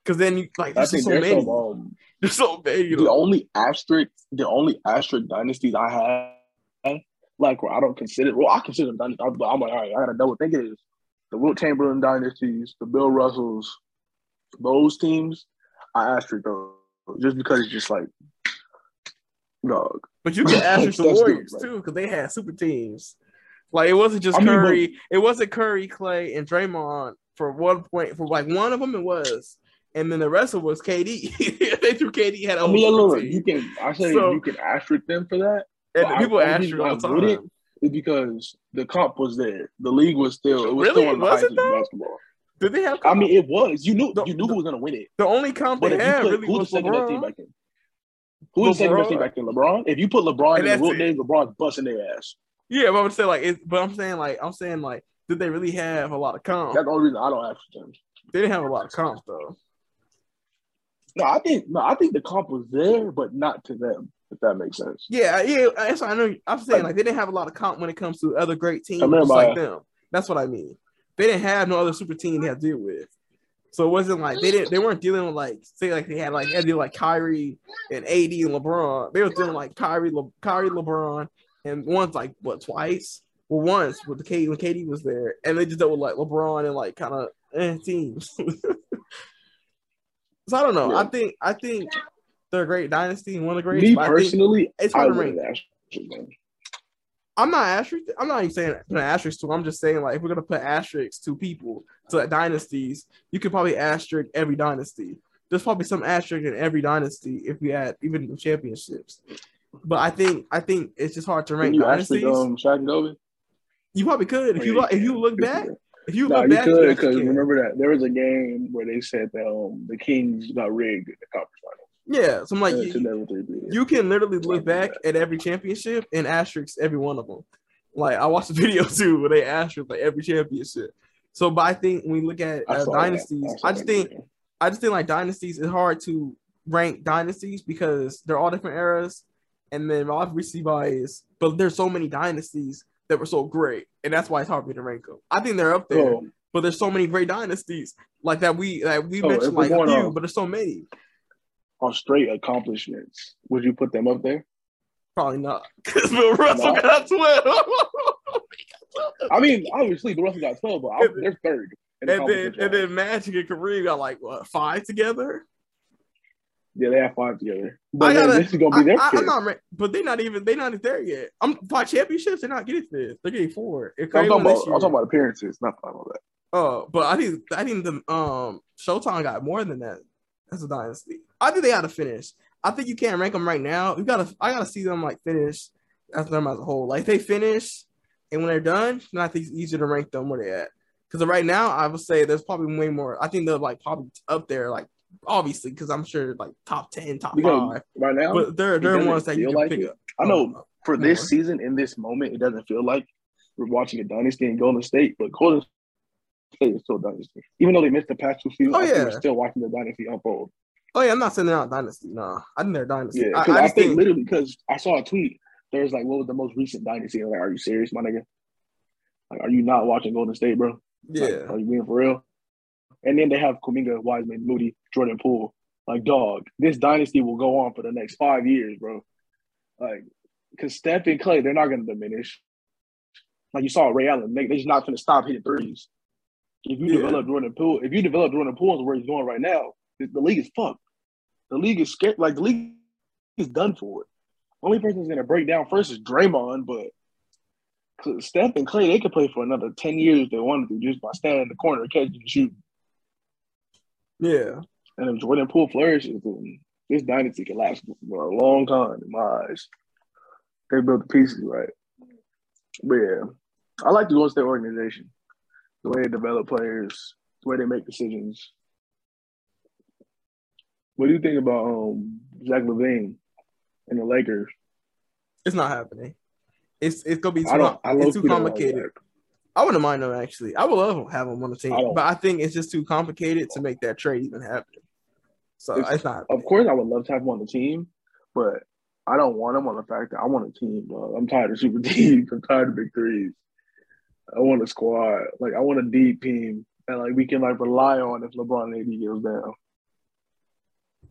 because then you like there's so many. some. Um, There's so many. the only asterisk, the only asterisk dynasties I have, like where I don't consider, well, I consider them dynasties, but I'm like, all right, I gotta double think it is the Wilt Chamberlain dynasties, the Bill Russells, those teams. I asterisk those just because it's just like, dog. But you can asterisk the good, Warriors too, because they had super teams. Like it wasn't just I mean, but- Curry. it wasn't Curry, Klay, and Draymond for one point. For like one of them, it was, and then the rest of it was KD. they threw KD had a I mean, yeah, super look, team. you can. I say So- you can asterisk them for that. and but people asterisk all the time. Is because the comp was there. The league was still. It was Really? still on the Was it highest though? basketball. Did they have? I mean, it was. You knew. The- you knew who was gonna win it. the only comp But they had really the was second best team LeBron. back then? Who's the second best team back then? LeBron. If you put LeBron And in the it. days, LeBron's busting their ass. Yeah, but I'm saying like, it, but I'm saying like, I'm saying like, did they really have a lot of comp? That's the only reason I don't ask them. They didn't have a lot of comp though. No, I think no, I think the comp was there, but not to them. If that makes sense. Yeah, yeah. That's what I know. I'm saying like they didn't have a lot of comp when it comes to other great teams like them. That's what I mean. They didn't have no other super team they had to deal with. So it wasn't like they didn't they weren't dealing with like say like they had like had to like Kyrie and AD and LeBron. They were dealing like Kyrie, Le, Kyrie, LeBron, and once like what twice? Well, once with the K when KD was there, and they just dealt with like LeBron and like kind of eh, teams. so I don't know. I think I think they're a great dynasty and one of the greatest. Me but I think- personally, it's I hard to would asterisk them. I'm not asterisk. I'm not even saying put an asterisk to. I'm just saying like if we're gonna put asterisks to people to dynasties, you could probably asterisk every dynasty. There's probably some asterisk in every dynasty if we add even the championships. But I think I think it's just hard to Can rank you dynasties. asterisk um Shaq you probably could if you look, if you look back. If you No, look you back, could because remember that there was a game where they said that um the Kings got rigged in the conference final. Yeah. So I'm like, Uh, you, to never three beat. you can literally look back at every championship and asterisk every one of them. Like I watched the video too where they asterisk like every championship. So, but I think when we look at uh, dynasties, I just think. I just think like dynasties is hard to rank dynasties because they're all different eras, and then obviously bias. But there's so many dynasties that were so great, and that's why it's hard for me to rank them. I think they're up there, So, but there's so many great dynasties like that we that we So, mentioned like a few, off- but there's so many. On straight accomplishments, would you put them up there? Probably not because Bill Russell No. got twelve. I mean, obviously the Russell got twelve, but I, they're third. in and then and then Magic and Kareem got like what five together. yeah, they have five together. But gotta- this is gonna be their I, fifth. am not, but they're not even they're not even there yet. I'm five championships. They're not getting fifth. They're getting four. If I'm talking about. I'm talking about appearances, not final. That. Uh, but I think I think the um Showtime got more than that. That's a dynasty. I think they ought to finish. I think you can't rank them right now. You gotta I gotta see them like finish as them as a whole. Like they finish, and when they're done, then I think it's easier to rank them where they at. Because right now, I would say there's probably way more. I think they're like probably up there, like obviously, because I'm sure like top ten, top Because five. right now, But there, it there are doesn't ones that you can like pick it. up. I know for this more. season, in this moment, it doesn't feel like we're watching a dynasty in Golden State, but Golden State is still dynasty. Even though they missed the past two seasons, Oh, yeah. we're still watching the dynasty unfold. Oh yeah, I'm not saying they're not dynasty. No, I think they're dynasty. Yeah, I, because I I, think, literally because I saw a tweet. There's like, what was the most recent dynasty? I'm like, are you serious, my nigga? Like, are you not watching Golden State, bro? Like, yeah, are you being for real? And then they have Kuminga, Wiseman, Moody, Jordan Poole. Like, dog, this dynasty will go on for the next five years, bro. Like, because Steph and Klay, they're not going to diminish. Like you saw Ray Allen, they, they're just not going to stop hitting threes. If you Yeah. develop Jordan Poole, if you develop Jordan Poole where he's going right now, the, the league is fucked. The league is scared. Like the league is done for it. Only person that's going to break down first is Draymond, but Steph and Klay, they could play for another 10 years if they wanted to just by standing in the corner, catching and shooting. yeah. And if Jordan Poole flourishes, then this dynasty can last for a long time in my eyes. They built the pieces right. But yeah, I like the Golden State organization. The way they develop players, the way they make decisions. What do you think about um, Zach LaVine and the Lakers? It's not happening. It's it's gonna be too, I don't. I it's too like complicated. I wouldn't mind them actually. I would love to have them on the team, I but I think it's just too complicated to make that trade even happen. So It's- it's, not. Of course, I would love to have them on the team, but I don't want them on the fact that I want a team. Dog. I'm tired of super teams. I'm tired of big threes. I want a squad. Like I want a deep team that like we can like rely on if LeBron and AD goes down.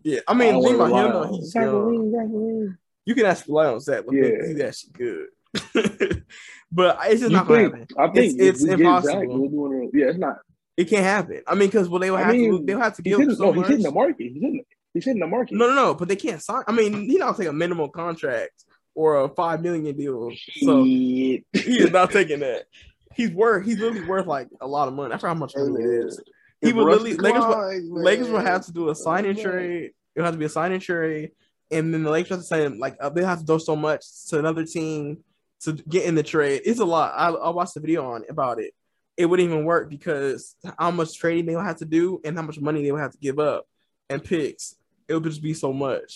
Yeah, I mean, don't the thing wanna about him on- he's Zach young. LaVine, You can actually rely on Zach LaVine. Yeah. He's actually good. but it's just You not gonna happen. I think It's- it's we get Zach, impossible. we'll do one yeah, it's not. It can't happen. I mean, because well, they will I have to. They'll have to give hitting, so no, he's much. hitting the market. He's hitting. He's hitting the market. No, no, no. But they can't sign. I mean, he not take a minimum contract or a five million deal. So Shit. he is not taking that. He's worth. He's really worth like a lot of money. Forgot how much Hey, money it man. is. He would literally- Lakers would- declines, Lakers man, have to do a sign and trade. It would have to be a sign and trade, and then the Lakers have to say like uh, they have to do so much to another team to get in the trade. It's a lot. I, I watched the video on about it. It wouldn't even work because how much trading they would have to do and how much money they would have to give up and picks. It would just be so much.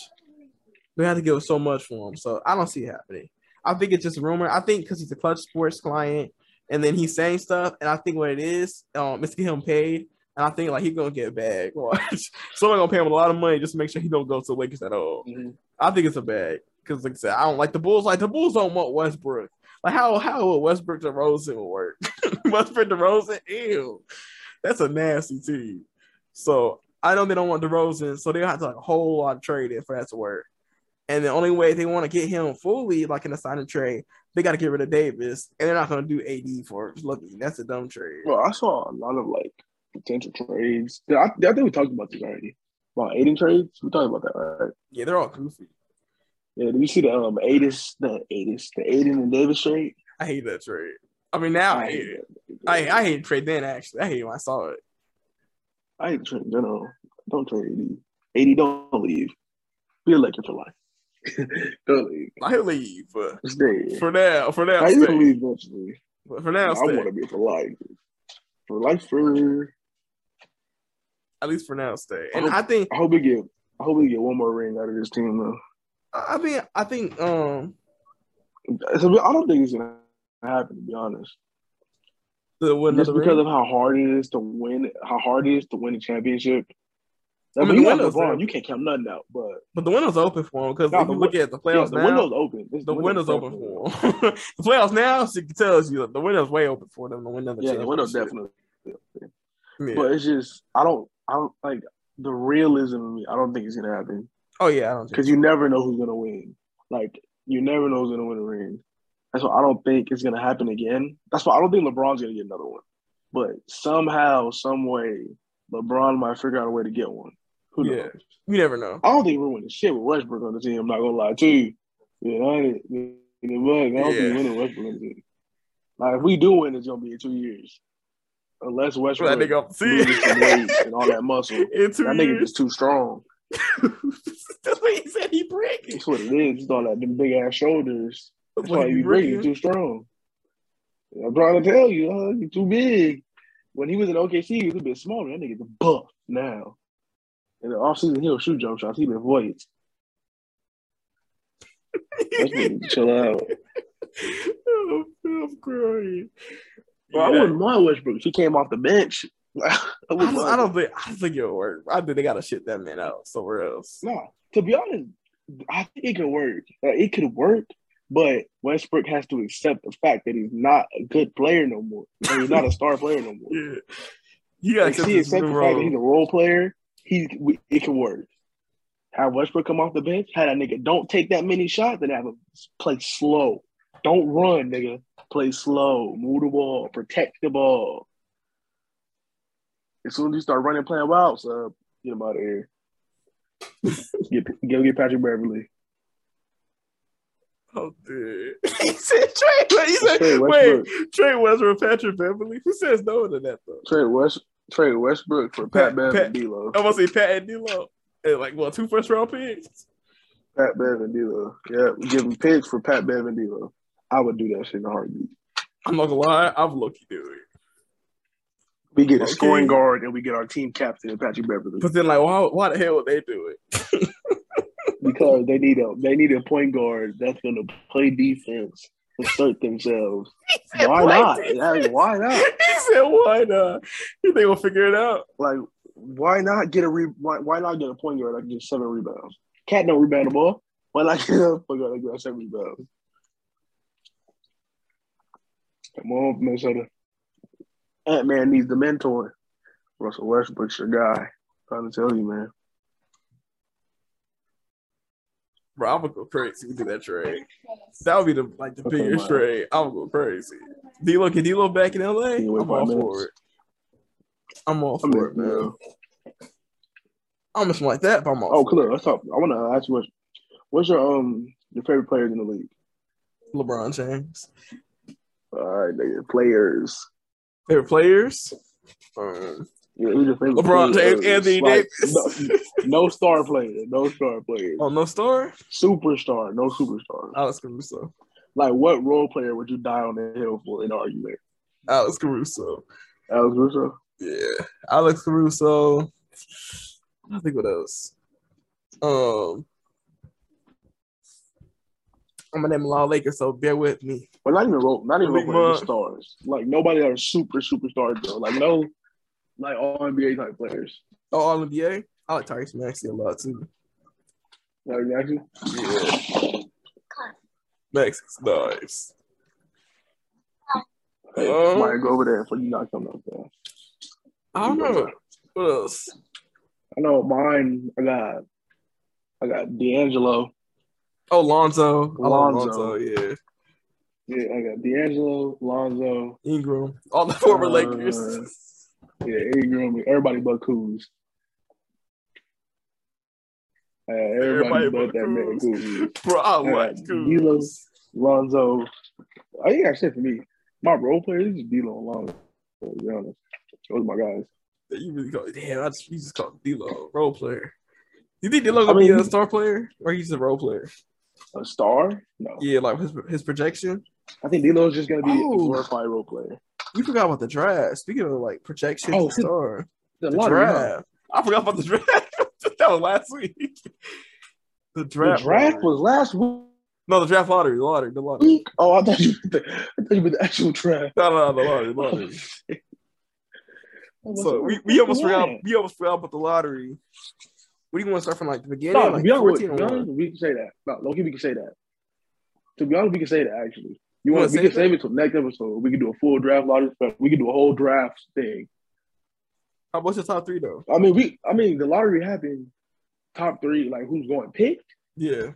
They have to give so much for him. So I don't see it happening. I think it's just a rumor. I think because he's a Klutch Sports client and then he's saying stuff, and I think what it is, um, is to get him paid. And I think like he's gonna get a bag. Watch. Someone gonna pay him a lot of money just to make sure he don't go to the Lakers at all. Mhm. I think it's a bag because, like I said, I don't like the Bulls. Like the Bulls don't want Westbrook. Like how how would Westbrook DeRozan work? Westbrook DeRozan, ew, that's a nasty team. So I know they don't want DeRozan, so they have to like a whole lot of trading for that to work. And the only way they want to get him fully, like in a sign and trade, they got to get rid of Davis, and they're not going to do AD for Lucky. That's a dumb trade. Well, I saw a lot of like potential trades. I, I think we talked about this already. About Aiden trades, we talked about that, right? Yeah, they're all goofy. Yeah, did you see the um Adis, the Adis, the Aiden and Davis trade? I hate that trade. I mean, now I hate it. I I hate trade then actually. I hate when I saw it. I hate trade in general. Don't trade AD. AD, don't leave. Be a Laker for life. I leave, but Stay. for now, for now, I stay. leave eventually. But for now, I want to be for life. For life, for At least for now, stay. And hope- I think I hope we get. I hope we get one more ring out of this team though. I mean I think um I don't think it's gonna happen to be honest. the Just because ring. of how hard it is to win, how hard it is to win a championship. I I mean, mean, you the window's LeBron, there. you can't count nothing out. But But the window's open for him because No, if you look at the yeah, playoffs the now, window's open. This- the window's open for them. the playoffs now so it tells you that the window's way open for them to win another Yeah, the window's championship. definitely. Yeah. But it's just I don't I don't like the realism of me. I don't think it's gonna happen oh yeah, I don't because you never know who's gonna win. Like you never know who's gonna win a ring. That's why I don't think it's gonna happen again. That's why I don't think LeBron's gonna get another one. But somehow, some way, LeBron might figure out a way to get one. Who knows? Yeah. you never know. I don't think we're winning shit with Westbrook on the team. I'm not gonna lie to you. Yeah, I, ain't- in the mug, I don't think we're winning Westbrook on the team. Like if we do win, it's gonna be in two years. Unless Westbrook That nigga off the loses some sea. weight and all that muscle. In two That nigga years. just too strong. That's what he said. He breaking. That's what it is. It's all that them big ass shoulders. That's why he breaking. Too strong. I'm trying to tell you, huh? You're too big. when he was in OKC, he was a bit smaller. That nigga's a buff now. In the offseason, he'll shoot jump shots. He been voids. chill out. oh, I'm crying. Bro, I wouldn't mind Westbrook. He came off the bench. I, I, don't, I, don't, think I think it'll work. I think they gotta shit that man out somewhere else. No, to be honest, I think it could work. Uh, it could work, but Westbrook has to accept the fact that he's not a good player no more. he's not a star player no more. Yeah. You gotta accept, accept the fact that he's a role player. He it can work. Have Westbrook come off the bench. Had a nigga don't take that many shots, then have him play slow. Don't run, nigga. Play slow. Move the ball. Protect the ball. As soon as you start running, playing wild, so get him out of here. get, go get Patrick Beverley. Oh, dude. he said Trey. He said, Trey wait, Trey Westbrook, Patrick Beverley. Who says no to that though? Trey West, Trey Westbrook for Pat, Pat Bev Pat, and D'Lo. I want to say Pat and D'Lo. And like what? Two first round picks. Pat Bev and D'Lo. Yeah, give him picks for Pat Bev and D'Lo. I would do that shit in a heartbeat. I'm not gonna lie. I'm lucky doing it. We get a okay. scoring guard and we get our team captain, Patrick Beverley. But then, like, why, why the hell would they do it? because they need a they need a point guard that's to play defense, assert themselves. Why not? Like, why not? He said, "Why not?" You think we'll figure it out? Like, why not get a re- why, why not get a point guard that can get seven rebounds? KAT don't rebound the ball. Why not get a point guard that can get seven rebounds? Come on, Minnesota. Ant Man needs the mentor. Russell Westbrook's your guy. I'm trying to tell you, man. Bro, I'm gonna go crazy we do that trade. That would be the like the okay, biggest trade. I'm gonna go crazy. D'Lo, can D'Lo back in LA? I'm all minutes. for it. I'm all for it, man. I'm just like that, but I'm all. Oh, clear. Let's talk. I want to ask you what, what's your um your favorite players in the league? LeBron James. All right, nigga. Players. Favorite players? Um, yeah, LeBron James, Anthony like, Davis. No, no, star player. No star player. Oh, no star? Superstar. No superstar. Alex Caruso. Like, what role player would you die on the hill for in argument? Alex Caruso. Alex Caruso? Yeah. Alex Caruso. I think what else? Um, I'm gonna name a lot of Lakers, so bear with me. But not even role, not even role with the stars. Like nobody that are super superstars though. Like no, like all NBA type players. Oh, all NBA. I like Tyrese Maxey a lot too. Like Maxey. Yeah. Maxey's nice. Hey, um, might go over there for you not coming up there. I don't know. What else? I know mine. I got. I got D'Angelo. Oh, Lonzo. Lonzo. Lonzo, yeah. Yeah, I got D'Angelo, Lonzo, Ingram, all the former uh, Lakers. Yeah, Ingram, everybody but Kuz. Uh, everybody, everybody but, that man Kuz. Bro, I like Kuz. Lonzo. I think I said for me, my role players is D'Lo and Lonzo. To be honest, those are my guys. You really call damn. I just you just called D'Lo role player. You think D'Lo gonna I mean, be a star player or he's a role player? A star? No. Yeah, like his his projection. I think D'Lo is just gonna be oh. a glorified role player. You forgot about the draft. Speaking of like projection, oh, star, the, the draft. I forgot about the draft. that was last week. The draft. The draft was last week. No, the draft lottery, the lottery, the lottery. Oh, I thought you, the, I thought you meant the actual draft. No, no, no, the lottery, the oh, lottery. Oh, so we, we almost forgot we almost forgot about the lottery. What do you want to start from like the beginning? No, like to be honest, to be honest we can say that. No, Loki, we can say that. To be honest, we can say that actually. You, want? We can save it till next episode. We can do a full draft lottery. We can do a whole draft thing. How what's the top three though? I mean, we. I mean, the lottery happened. Top three, like who's going picked? Yeah.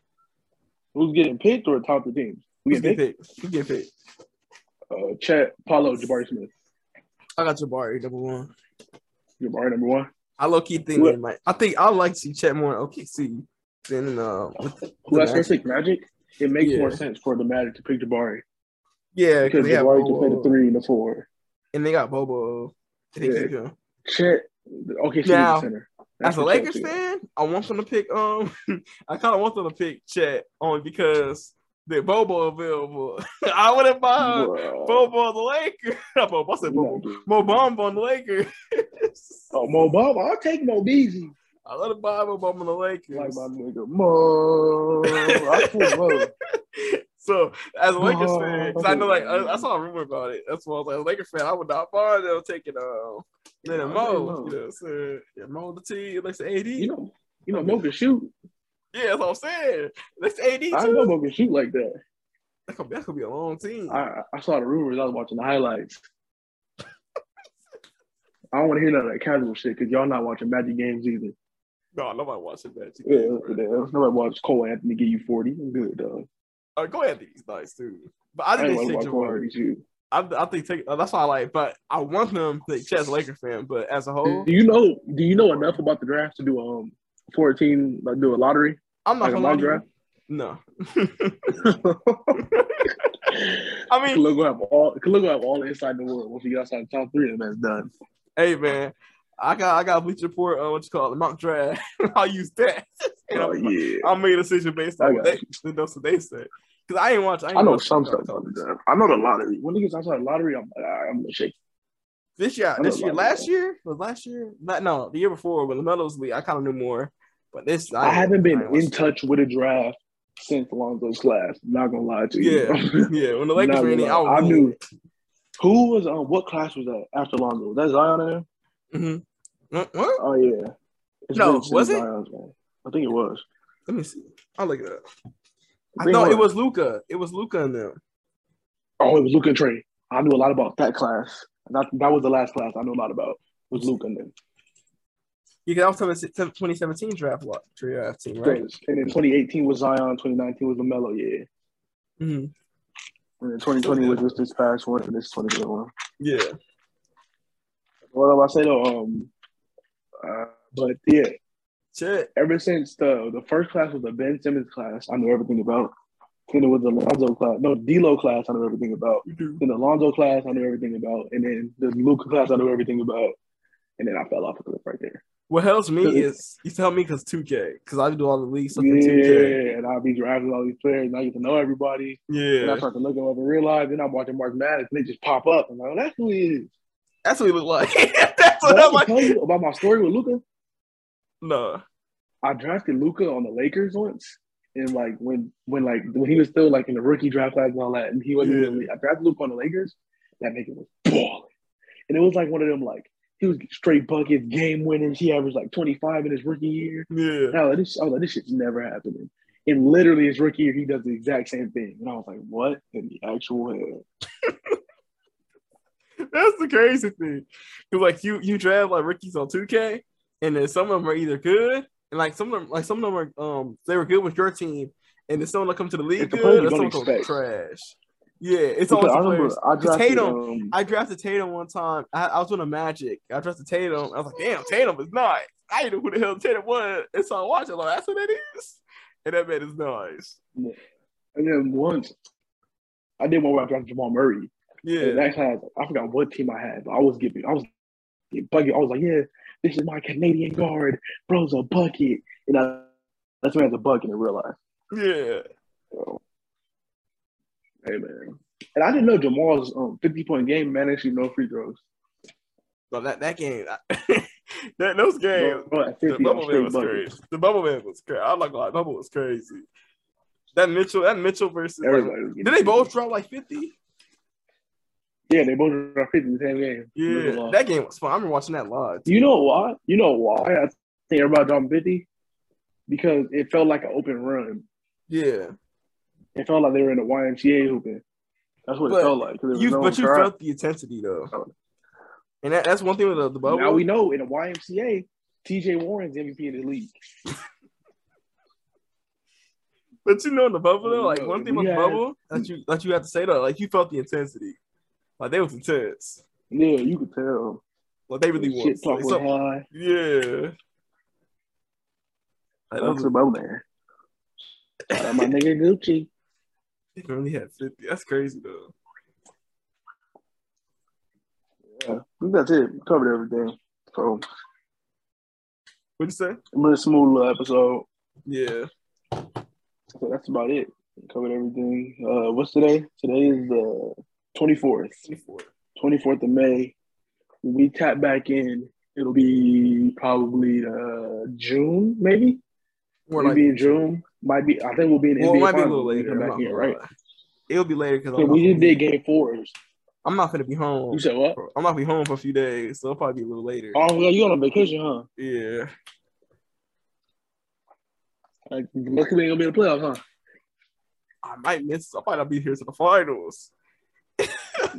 Who's getting picked or top three teams? Who's getting picked? Who get picked? Uh, Chet, Paolo, Jabari Smith. I got Jabari number one. Jabari number one. I low key think what? like I think I like to see Chet more in OKC than uh. Who else pick Magic? It makes yeah. more sense for the Magic to pick Jabari. Yeah, because they Jabari can play the three and the four, and they got Bobo. They yeah. keep him. Chet, okay, now, center. That's as a Lakers fan, I want them to pick. Um, I kind of want them to pick Chet only because the Bobo available. I wouldn't buy Bruh. Bobo on the Lakers. I said Bobo. Mo Bamba on the Lakers. Oh, Mo Bamba, I'll take Mo Beezy. I love the Bible, but I'm on the Lakers. Like my nigga Mo. I Mo. so as a Lakers Oh, fan, because I know like I, I saw a rumor about it. That's why I was like, as a Lakers fan, I would not mind them taking uh then Mo. You know what I'm saying? Yeah, Mo the T, let's say AD. You know, you know Mo can shoot. yeah, that's what I'm saying. Let's AD too. I know Mo can shoot like that. That could, be, that could be a long team. I, I saw the rumors. I was watching the highlights. I don't want to hear none of that casual shit because y'all not watching Magic games either. No, nobody watching that. Yeah, yeah. nobody watch Cole Anthony give you forty. I'm good, dog. Uh, go ahead, he's nice too. But I I think ain't they want to watch Cole. I, I think take uh, that's why I like. But I want them to take Chet's Laker fan. But as a whole, Do you know? Do you know enough about the draft to do um fourteen like do a lottery? I'm not like a gonna lie to draft? No, I mean, Kalug will have all Kalug will have all the inside the world. Once you gets outside the top three, and that's done. hey man, I got I got Bleacher Report. Uh, what you call it, the mock draft. I'll use that. And Oh I'm- yeah. I'll make a decision based on what they, the notes that they said. Because I ain't watch. I, ain't I know some stuff about the draft. I know the lottery. When he gets outside the lottery, I'm I'm gonna shake. This year, this year, last year was last year. Not no, the year before when the medals league, I kind of knew more. But this, I haven't been ain't in touch with a draft since Lonzo's class. Not gonna lie to you. Yeah. Yeah, when the Lakers were in I. I knew who was um what class was that after Lonzo? Was that Zion there? Mm-hmm. What? Oh yeah. It's No, was it? I think it was. Let me see. I'll look it up. I know it was Luka. It was Luka and them. Oh, it was Luka and Trae. I knew a lot about that class. That that was the last class I knew a lot about. Was Luka and them. You can also talking about 2017 draft lot draft team, right? And then 2018 was Zion. 2019 was LaMelo. Yeah. hmm And then 2020 was just this past one, and this 2021. Yeah. What do I say though? Um, uh, but yeah, Shit. ever since the the first class was the Ben Simmons class, I knew everything about. Then it was the Lonzo class, no D'Lo class, I knew everything about. Then the Lonzo class, I knew everything about, and then the Luka class, I knew everything about. And then I fell off a cliff right there. What helps me is you tell me because 2K because I do all the league stuff in 2K. And I'll be drafting all these players, and I get to know everybody. Yeah, And I Yeah, start to look them up in real life. Then I'm watching March Madness, and they just pop up. I'm like, oh, that's who he is. That's what he look like. that's what I I'm like. tell you about my story with Luka. No. I drafted Luka on the Lakers once, and like when when like when he was still like in the rookie draft class and all that, and he wasn't Yeah. league. I drafted Luka on the Lakers. That nigga was balling, and it was like one of them like he was straight buckets, game winners. He averaged like twenty five in his rookie year. Yeah. And I was like, this, I was like, this shit's never happening. And literally his rookie year, he does the exact same thing, and I was like, what in the actual hell? That's the crazy thing. Cause like you you draft like rookies on 2K, and then some of them are either good, and like some of them like some of them are um they were good with your team, and then someone them come to the league the good, you and some don't of them come trash. Yeah, it's Because always I the remember players. Drafted Tatum, um, I drafted Tatum one time. I, I was doing a Magic. I drafted Tatum. I was like, damn, Tatum is nice. I didn't know who the hell Tatum was, and so I watched it. Like, that's what that is, and that man is nice. and then once I did one where I drafted Jamal Murray. Yeah, And that class, I forgot what team I had, but I was giving, I was getting bucket. I was like, yeah, this is my Canadian guard. Bro's a bucket. And I, that's man's a bucket in real life. yeah. So, hey, man. And I didn't know Jamal's um, 50 point game managed no free throws. But that that game, that those games, Bro, at the bubble man was buckets. crazy. The bubble man was crazy. I'm not gonna lie, bubble was crazy. That Mitchell, that Mitchell versus. Like, Everybody did they both drop like 50? Yeah, they both dropped 50 in the same game. Yeah, that game was fun. I remember watching that live. You know why? You know why I think everybody dropped 50? Because it felt like an open run. Yeah, It felt like they were in the YMCA hooping. That's what But it felt like. you no but you crowd. felt the intensity though, and that, that's one thing with the, the bubble. Now we know in the YMCA, TJ Warren's MVP in the league. But you know, in the bubble though, like one thing about the bubble that you that you have to say though, like you felt the intensity, like they were some tits. Yeah, you could tell. Like they really were. Like, high. Yeah. Like, That's was... about there. Shout my nigga Gucci. They only had fifty. That's crazy though. Yeah, that's it. We covered everything. So, what'd you say? A little smooth little episode. Yeah. So that's about it. We covered everything. Uh, what's today? Today is the uh, 24th. 24th. of May. When we tap back in, it'll be probably uh, June, maybe. More maybe like, in June. Might be. I think we'll be in. Well, NBA it might be a little later. Back in, right? It'll be later because we just did game fours. I'm not gonna be home. You said what? I'm not gonna be home for a few days, so it'll probably be a little later. Oh yeah, you on a vacation, huh? Yeah. Like, luckily, we ain't gonna be in the playoffs, huh? I might miss. I might not be here to the finals.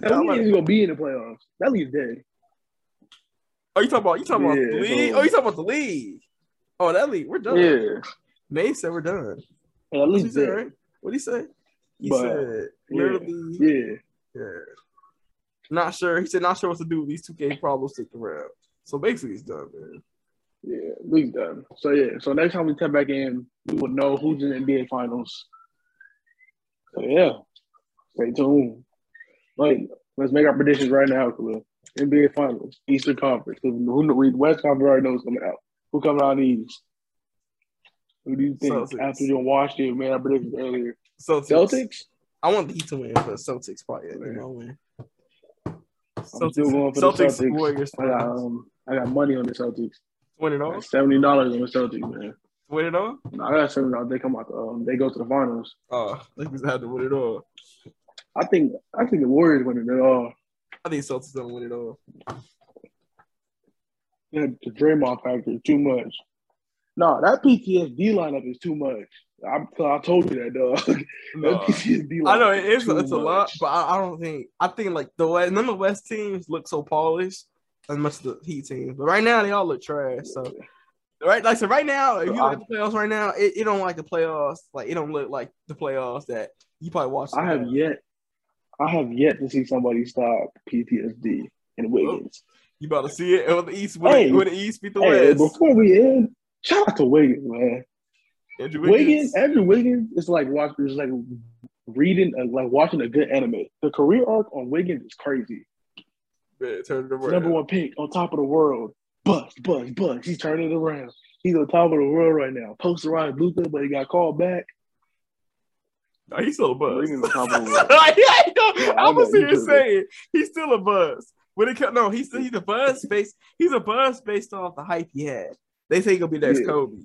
That I'm league like- is gonna be in the playoffs. That league's dead. oh, you talking about? You talking about the league? so- Oh, you talking about the league? Oh, that league. We're done. Yeah, May said we're done. yeah that What he league's dead. right? What he say? He But, said yeah, literally. Yeah, Yeah. Not sure. He said not sure what to do. with These 2K problems stick around. So basically, he's done, man. yeah, league's done. So yeah, so next time we tap back in, we will know who's in the NBA finals. So yeah, stay tuned. Like, let's make our predictions right now, Khalil. NBA finals, Eastern Conference. Who who we West Conference already knows coming out. Who coming out in the East? Who do you think? Celtics. After you watched it, made our predictions earlier. Celtics. Celtics. I want the Heat to win, but Celtics probably you know win. I'm still going for the Celtics, Celtics. Warriors. I got um, I got money on the Celtics. win it all. Seventy dollars on the Celtics, man. Win it all. No, I got seventy dollars. They come out. Um, they go to the finals. Oh, Lakers had to win it all. I think. I think the Warriors win it all. I think Celtics don't win it all. Yeah, the Draymond factor is too much. No, that PTSD lineup is too much. I, I told you that, dog. No. that I know it is. It's a lot, but I, I don't think. I think like the West, none of the West teams look so polished as much as the Heat teams. But right now, they all look trash. So right, like so, right now, if you look at the playoffs right now, it, it don't like the playoffs. Like it don't look like the playoffs that you probably watched. I have yet, I have yet to see somebody stop PTSD in Wiggins. You about to see it? on the East? Will, Hey. the, East beat the Hey, West? before we end, shout out to Wiggins, man. Andrew Wiggins, Andrew Wiggins is like watching, is like reading, uh, like watching a good anime. The career arc on Wiggins is crazy. Man, turn it around. Number one pick on top of the world. Bust, bust, bust. He's turning it around. He's on top of the world right now. Posterized Luka, but he got called back. No, he's still a buzz. Wiggins on top of the world. yeah, I I'm gonna see you saying he's still a buzz. When it come, no, he's he's a buzz based. He's a buzz based off the hype he had. They say he's gonna be next Yeah. Kobe.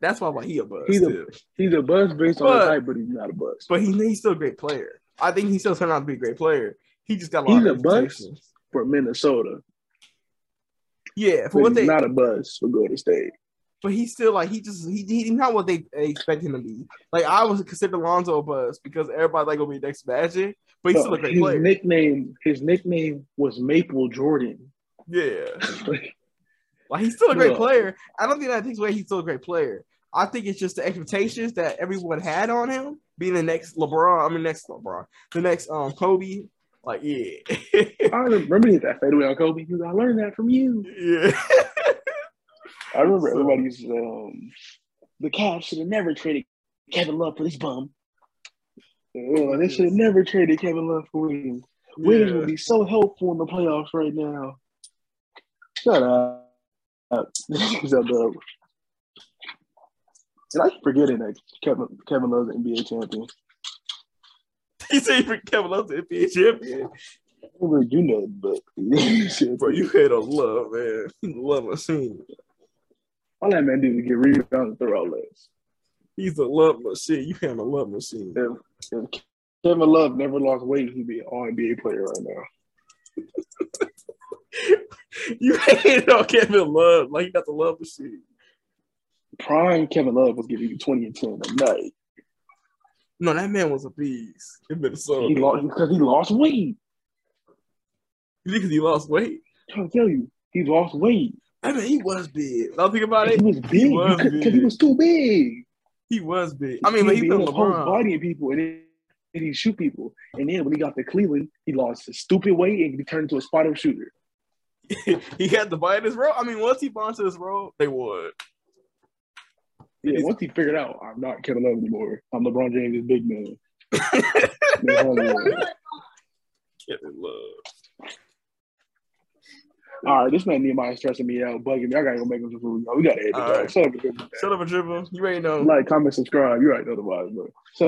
That's why I'm like he a buzz He's a- too. He's a buzz based on But- the type, but he's not a buzz. But he, he's still a great player. I think he still turned out to be a great player. He just got a lot He's of a buzz? For Minnesota, Yeah, for but what he's they, not a buzz for Golden State. But he's still like he just he, he's not what they expect him to be. Like I was considered Lonzo a buzz because everybody like gonna be next Magic, but he's still a great his player. nickname, his nickname was Maple Jordan. yeah. Like he's still a great Yeah. player. I don't think that takes away he's still a great player. I think it's just the expectations that everyone had on him being the next LeBron. I mean, next LeBron, the next um Kobe. Like, yeah, I remember he that fadeaway on Kobe. because I learned that from you. yeah. I remember everybody used to say, um, the Cavs should have never traded Kevin Love for this bum. Yeah, they should have never traded Kevin Love for Wiggins. Wiggins would be so helpful in the playoffs right now. Shut up. Shut up. And I keep forgetting that Kevin Kevin Love's an NBA champion. He said for Kevin Love's the NBA champion. I don't really do nothing, but Bro, you hate on love, man. Love love machine. All that man do is get rebounds and throw outlets. He's a love machine. You hate a love machine. If, if Kevin Love never lost weight, he'd be an all NBA player right now. You hate on Kevin Love like he got the love machine. Prime Kevin Love was giving you 20 and 10 a night. No, that man was a beast in Minnesota. He lost because he lost weight. You think 'cause he lost weight? I'm trying to tell you, he lost weight. I mean, he was big. Now think about it. He it. was big was because he was too big. He was big. I mean, but he be put in the post bodying people and then and he shoot people. And then when he got to Cleveland, he lost his stupid weight and he turned into a spot up shooter. he had to buy this role. I mean, once he bought into this role, they would. Yeah, once he figured out I'm not Kevin Love anymore. I'm LeBron James' big man. Man, hold on. Kevin Love. All right, this man Nehemiah stressing me out, bugging me. I gotta go make him some food. We gotta hit it. Right. Shut up, and Shut up, a dribble. You already know. like, comment, subscribe. You already know the vibes, bro. Shut up.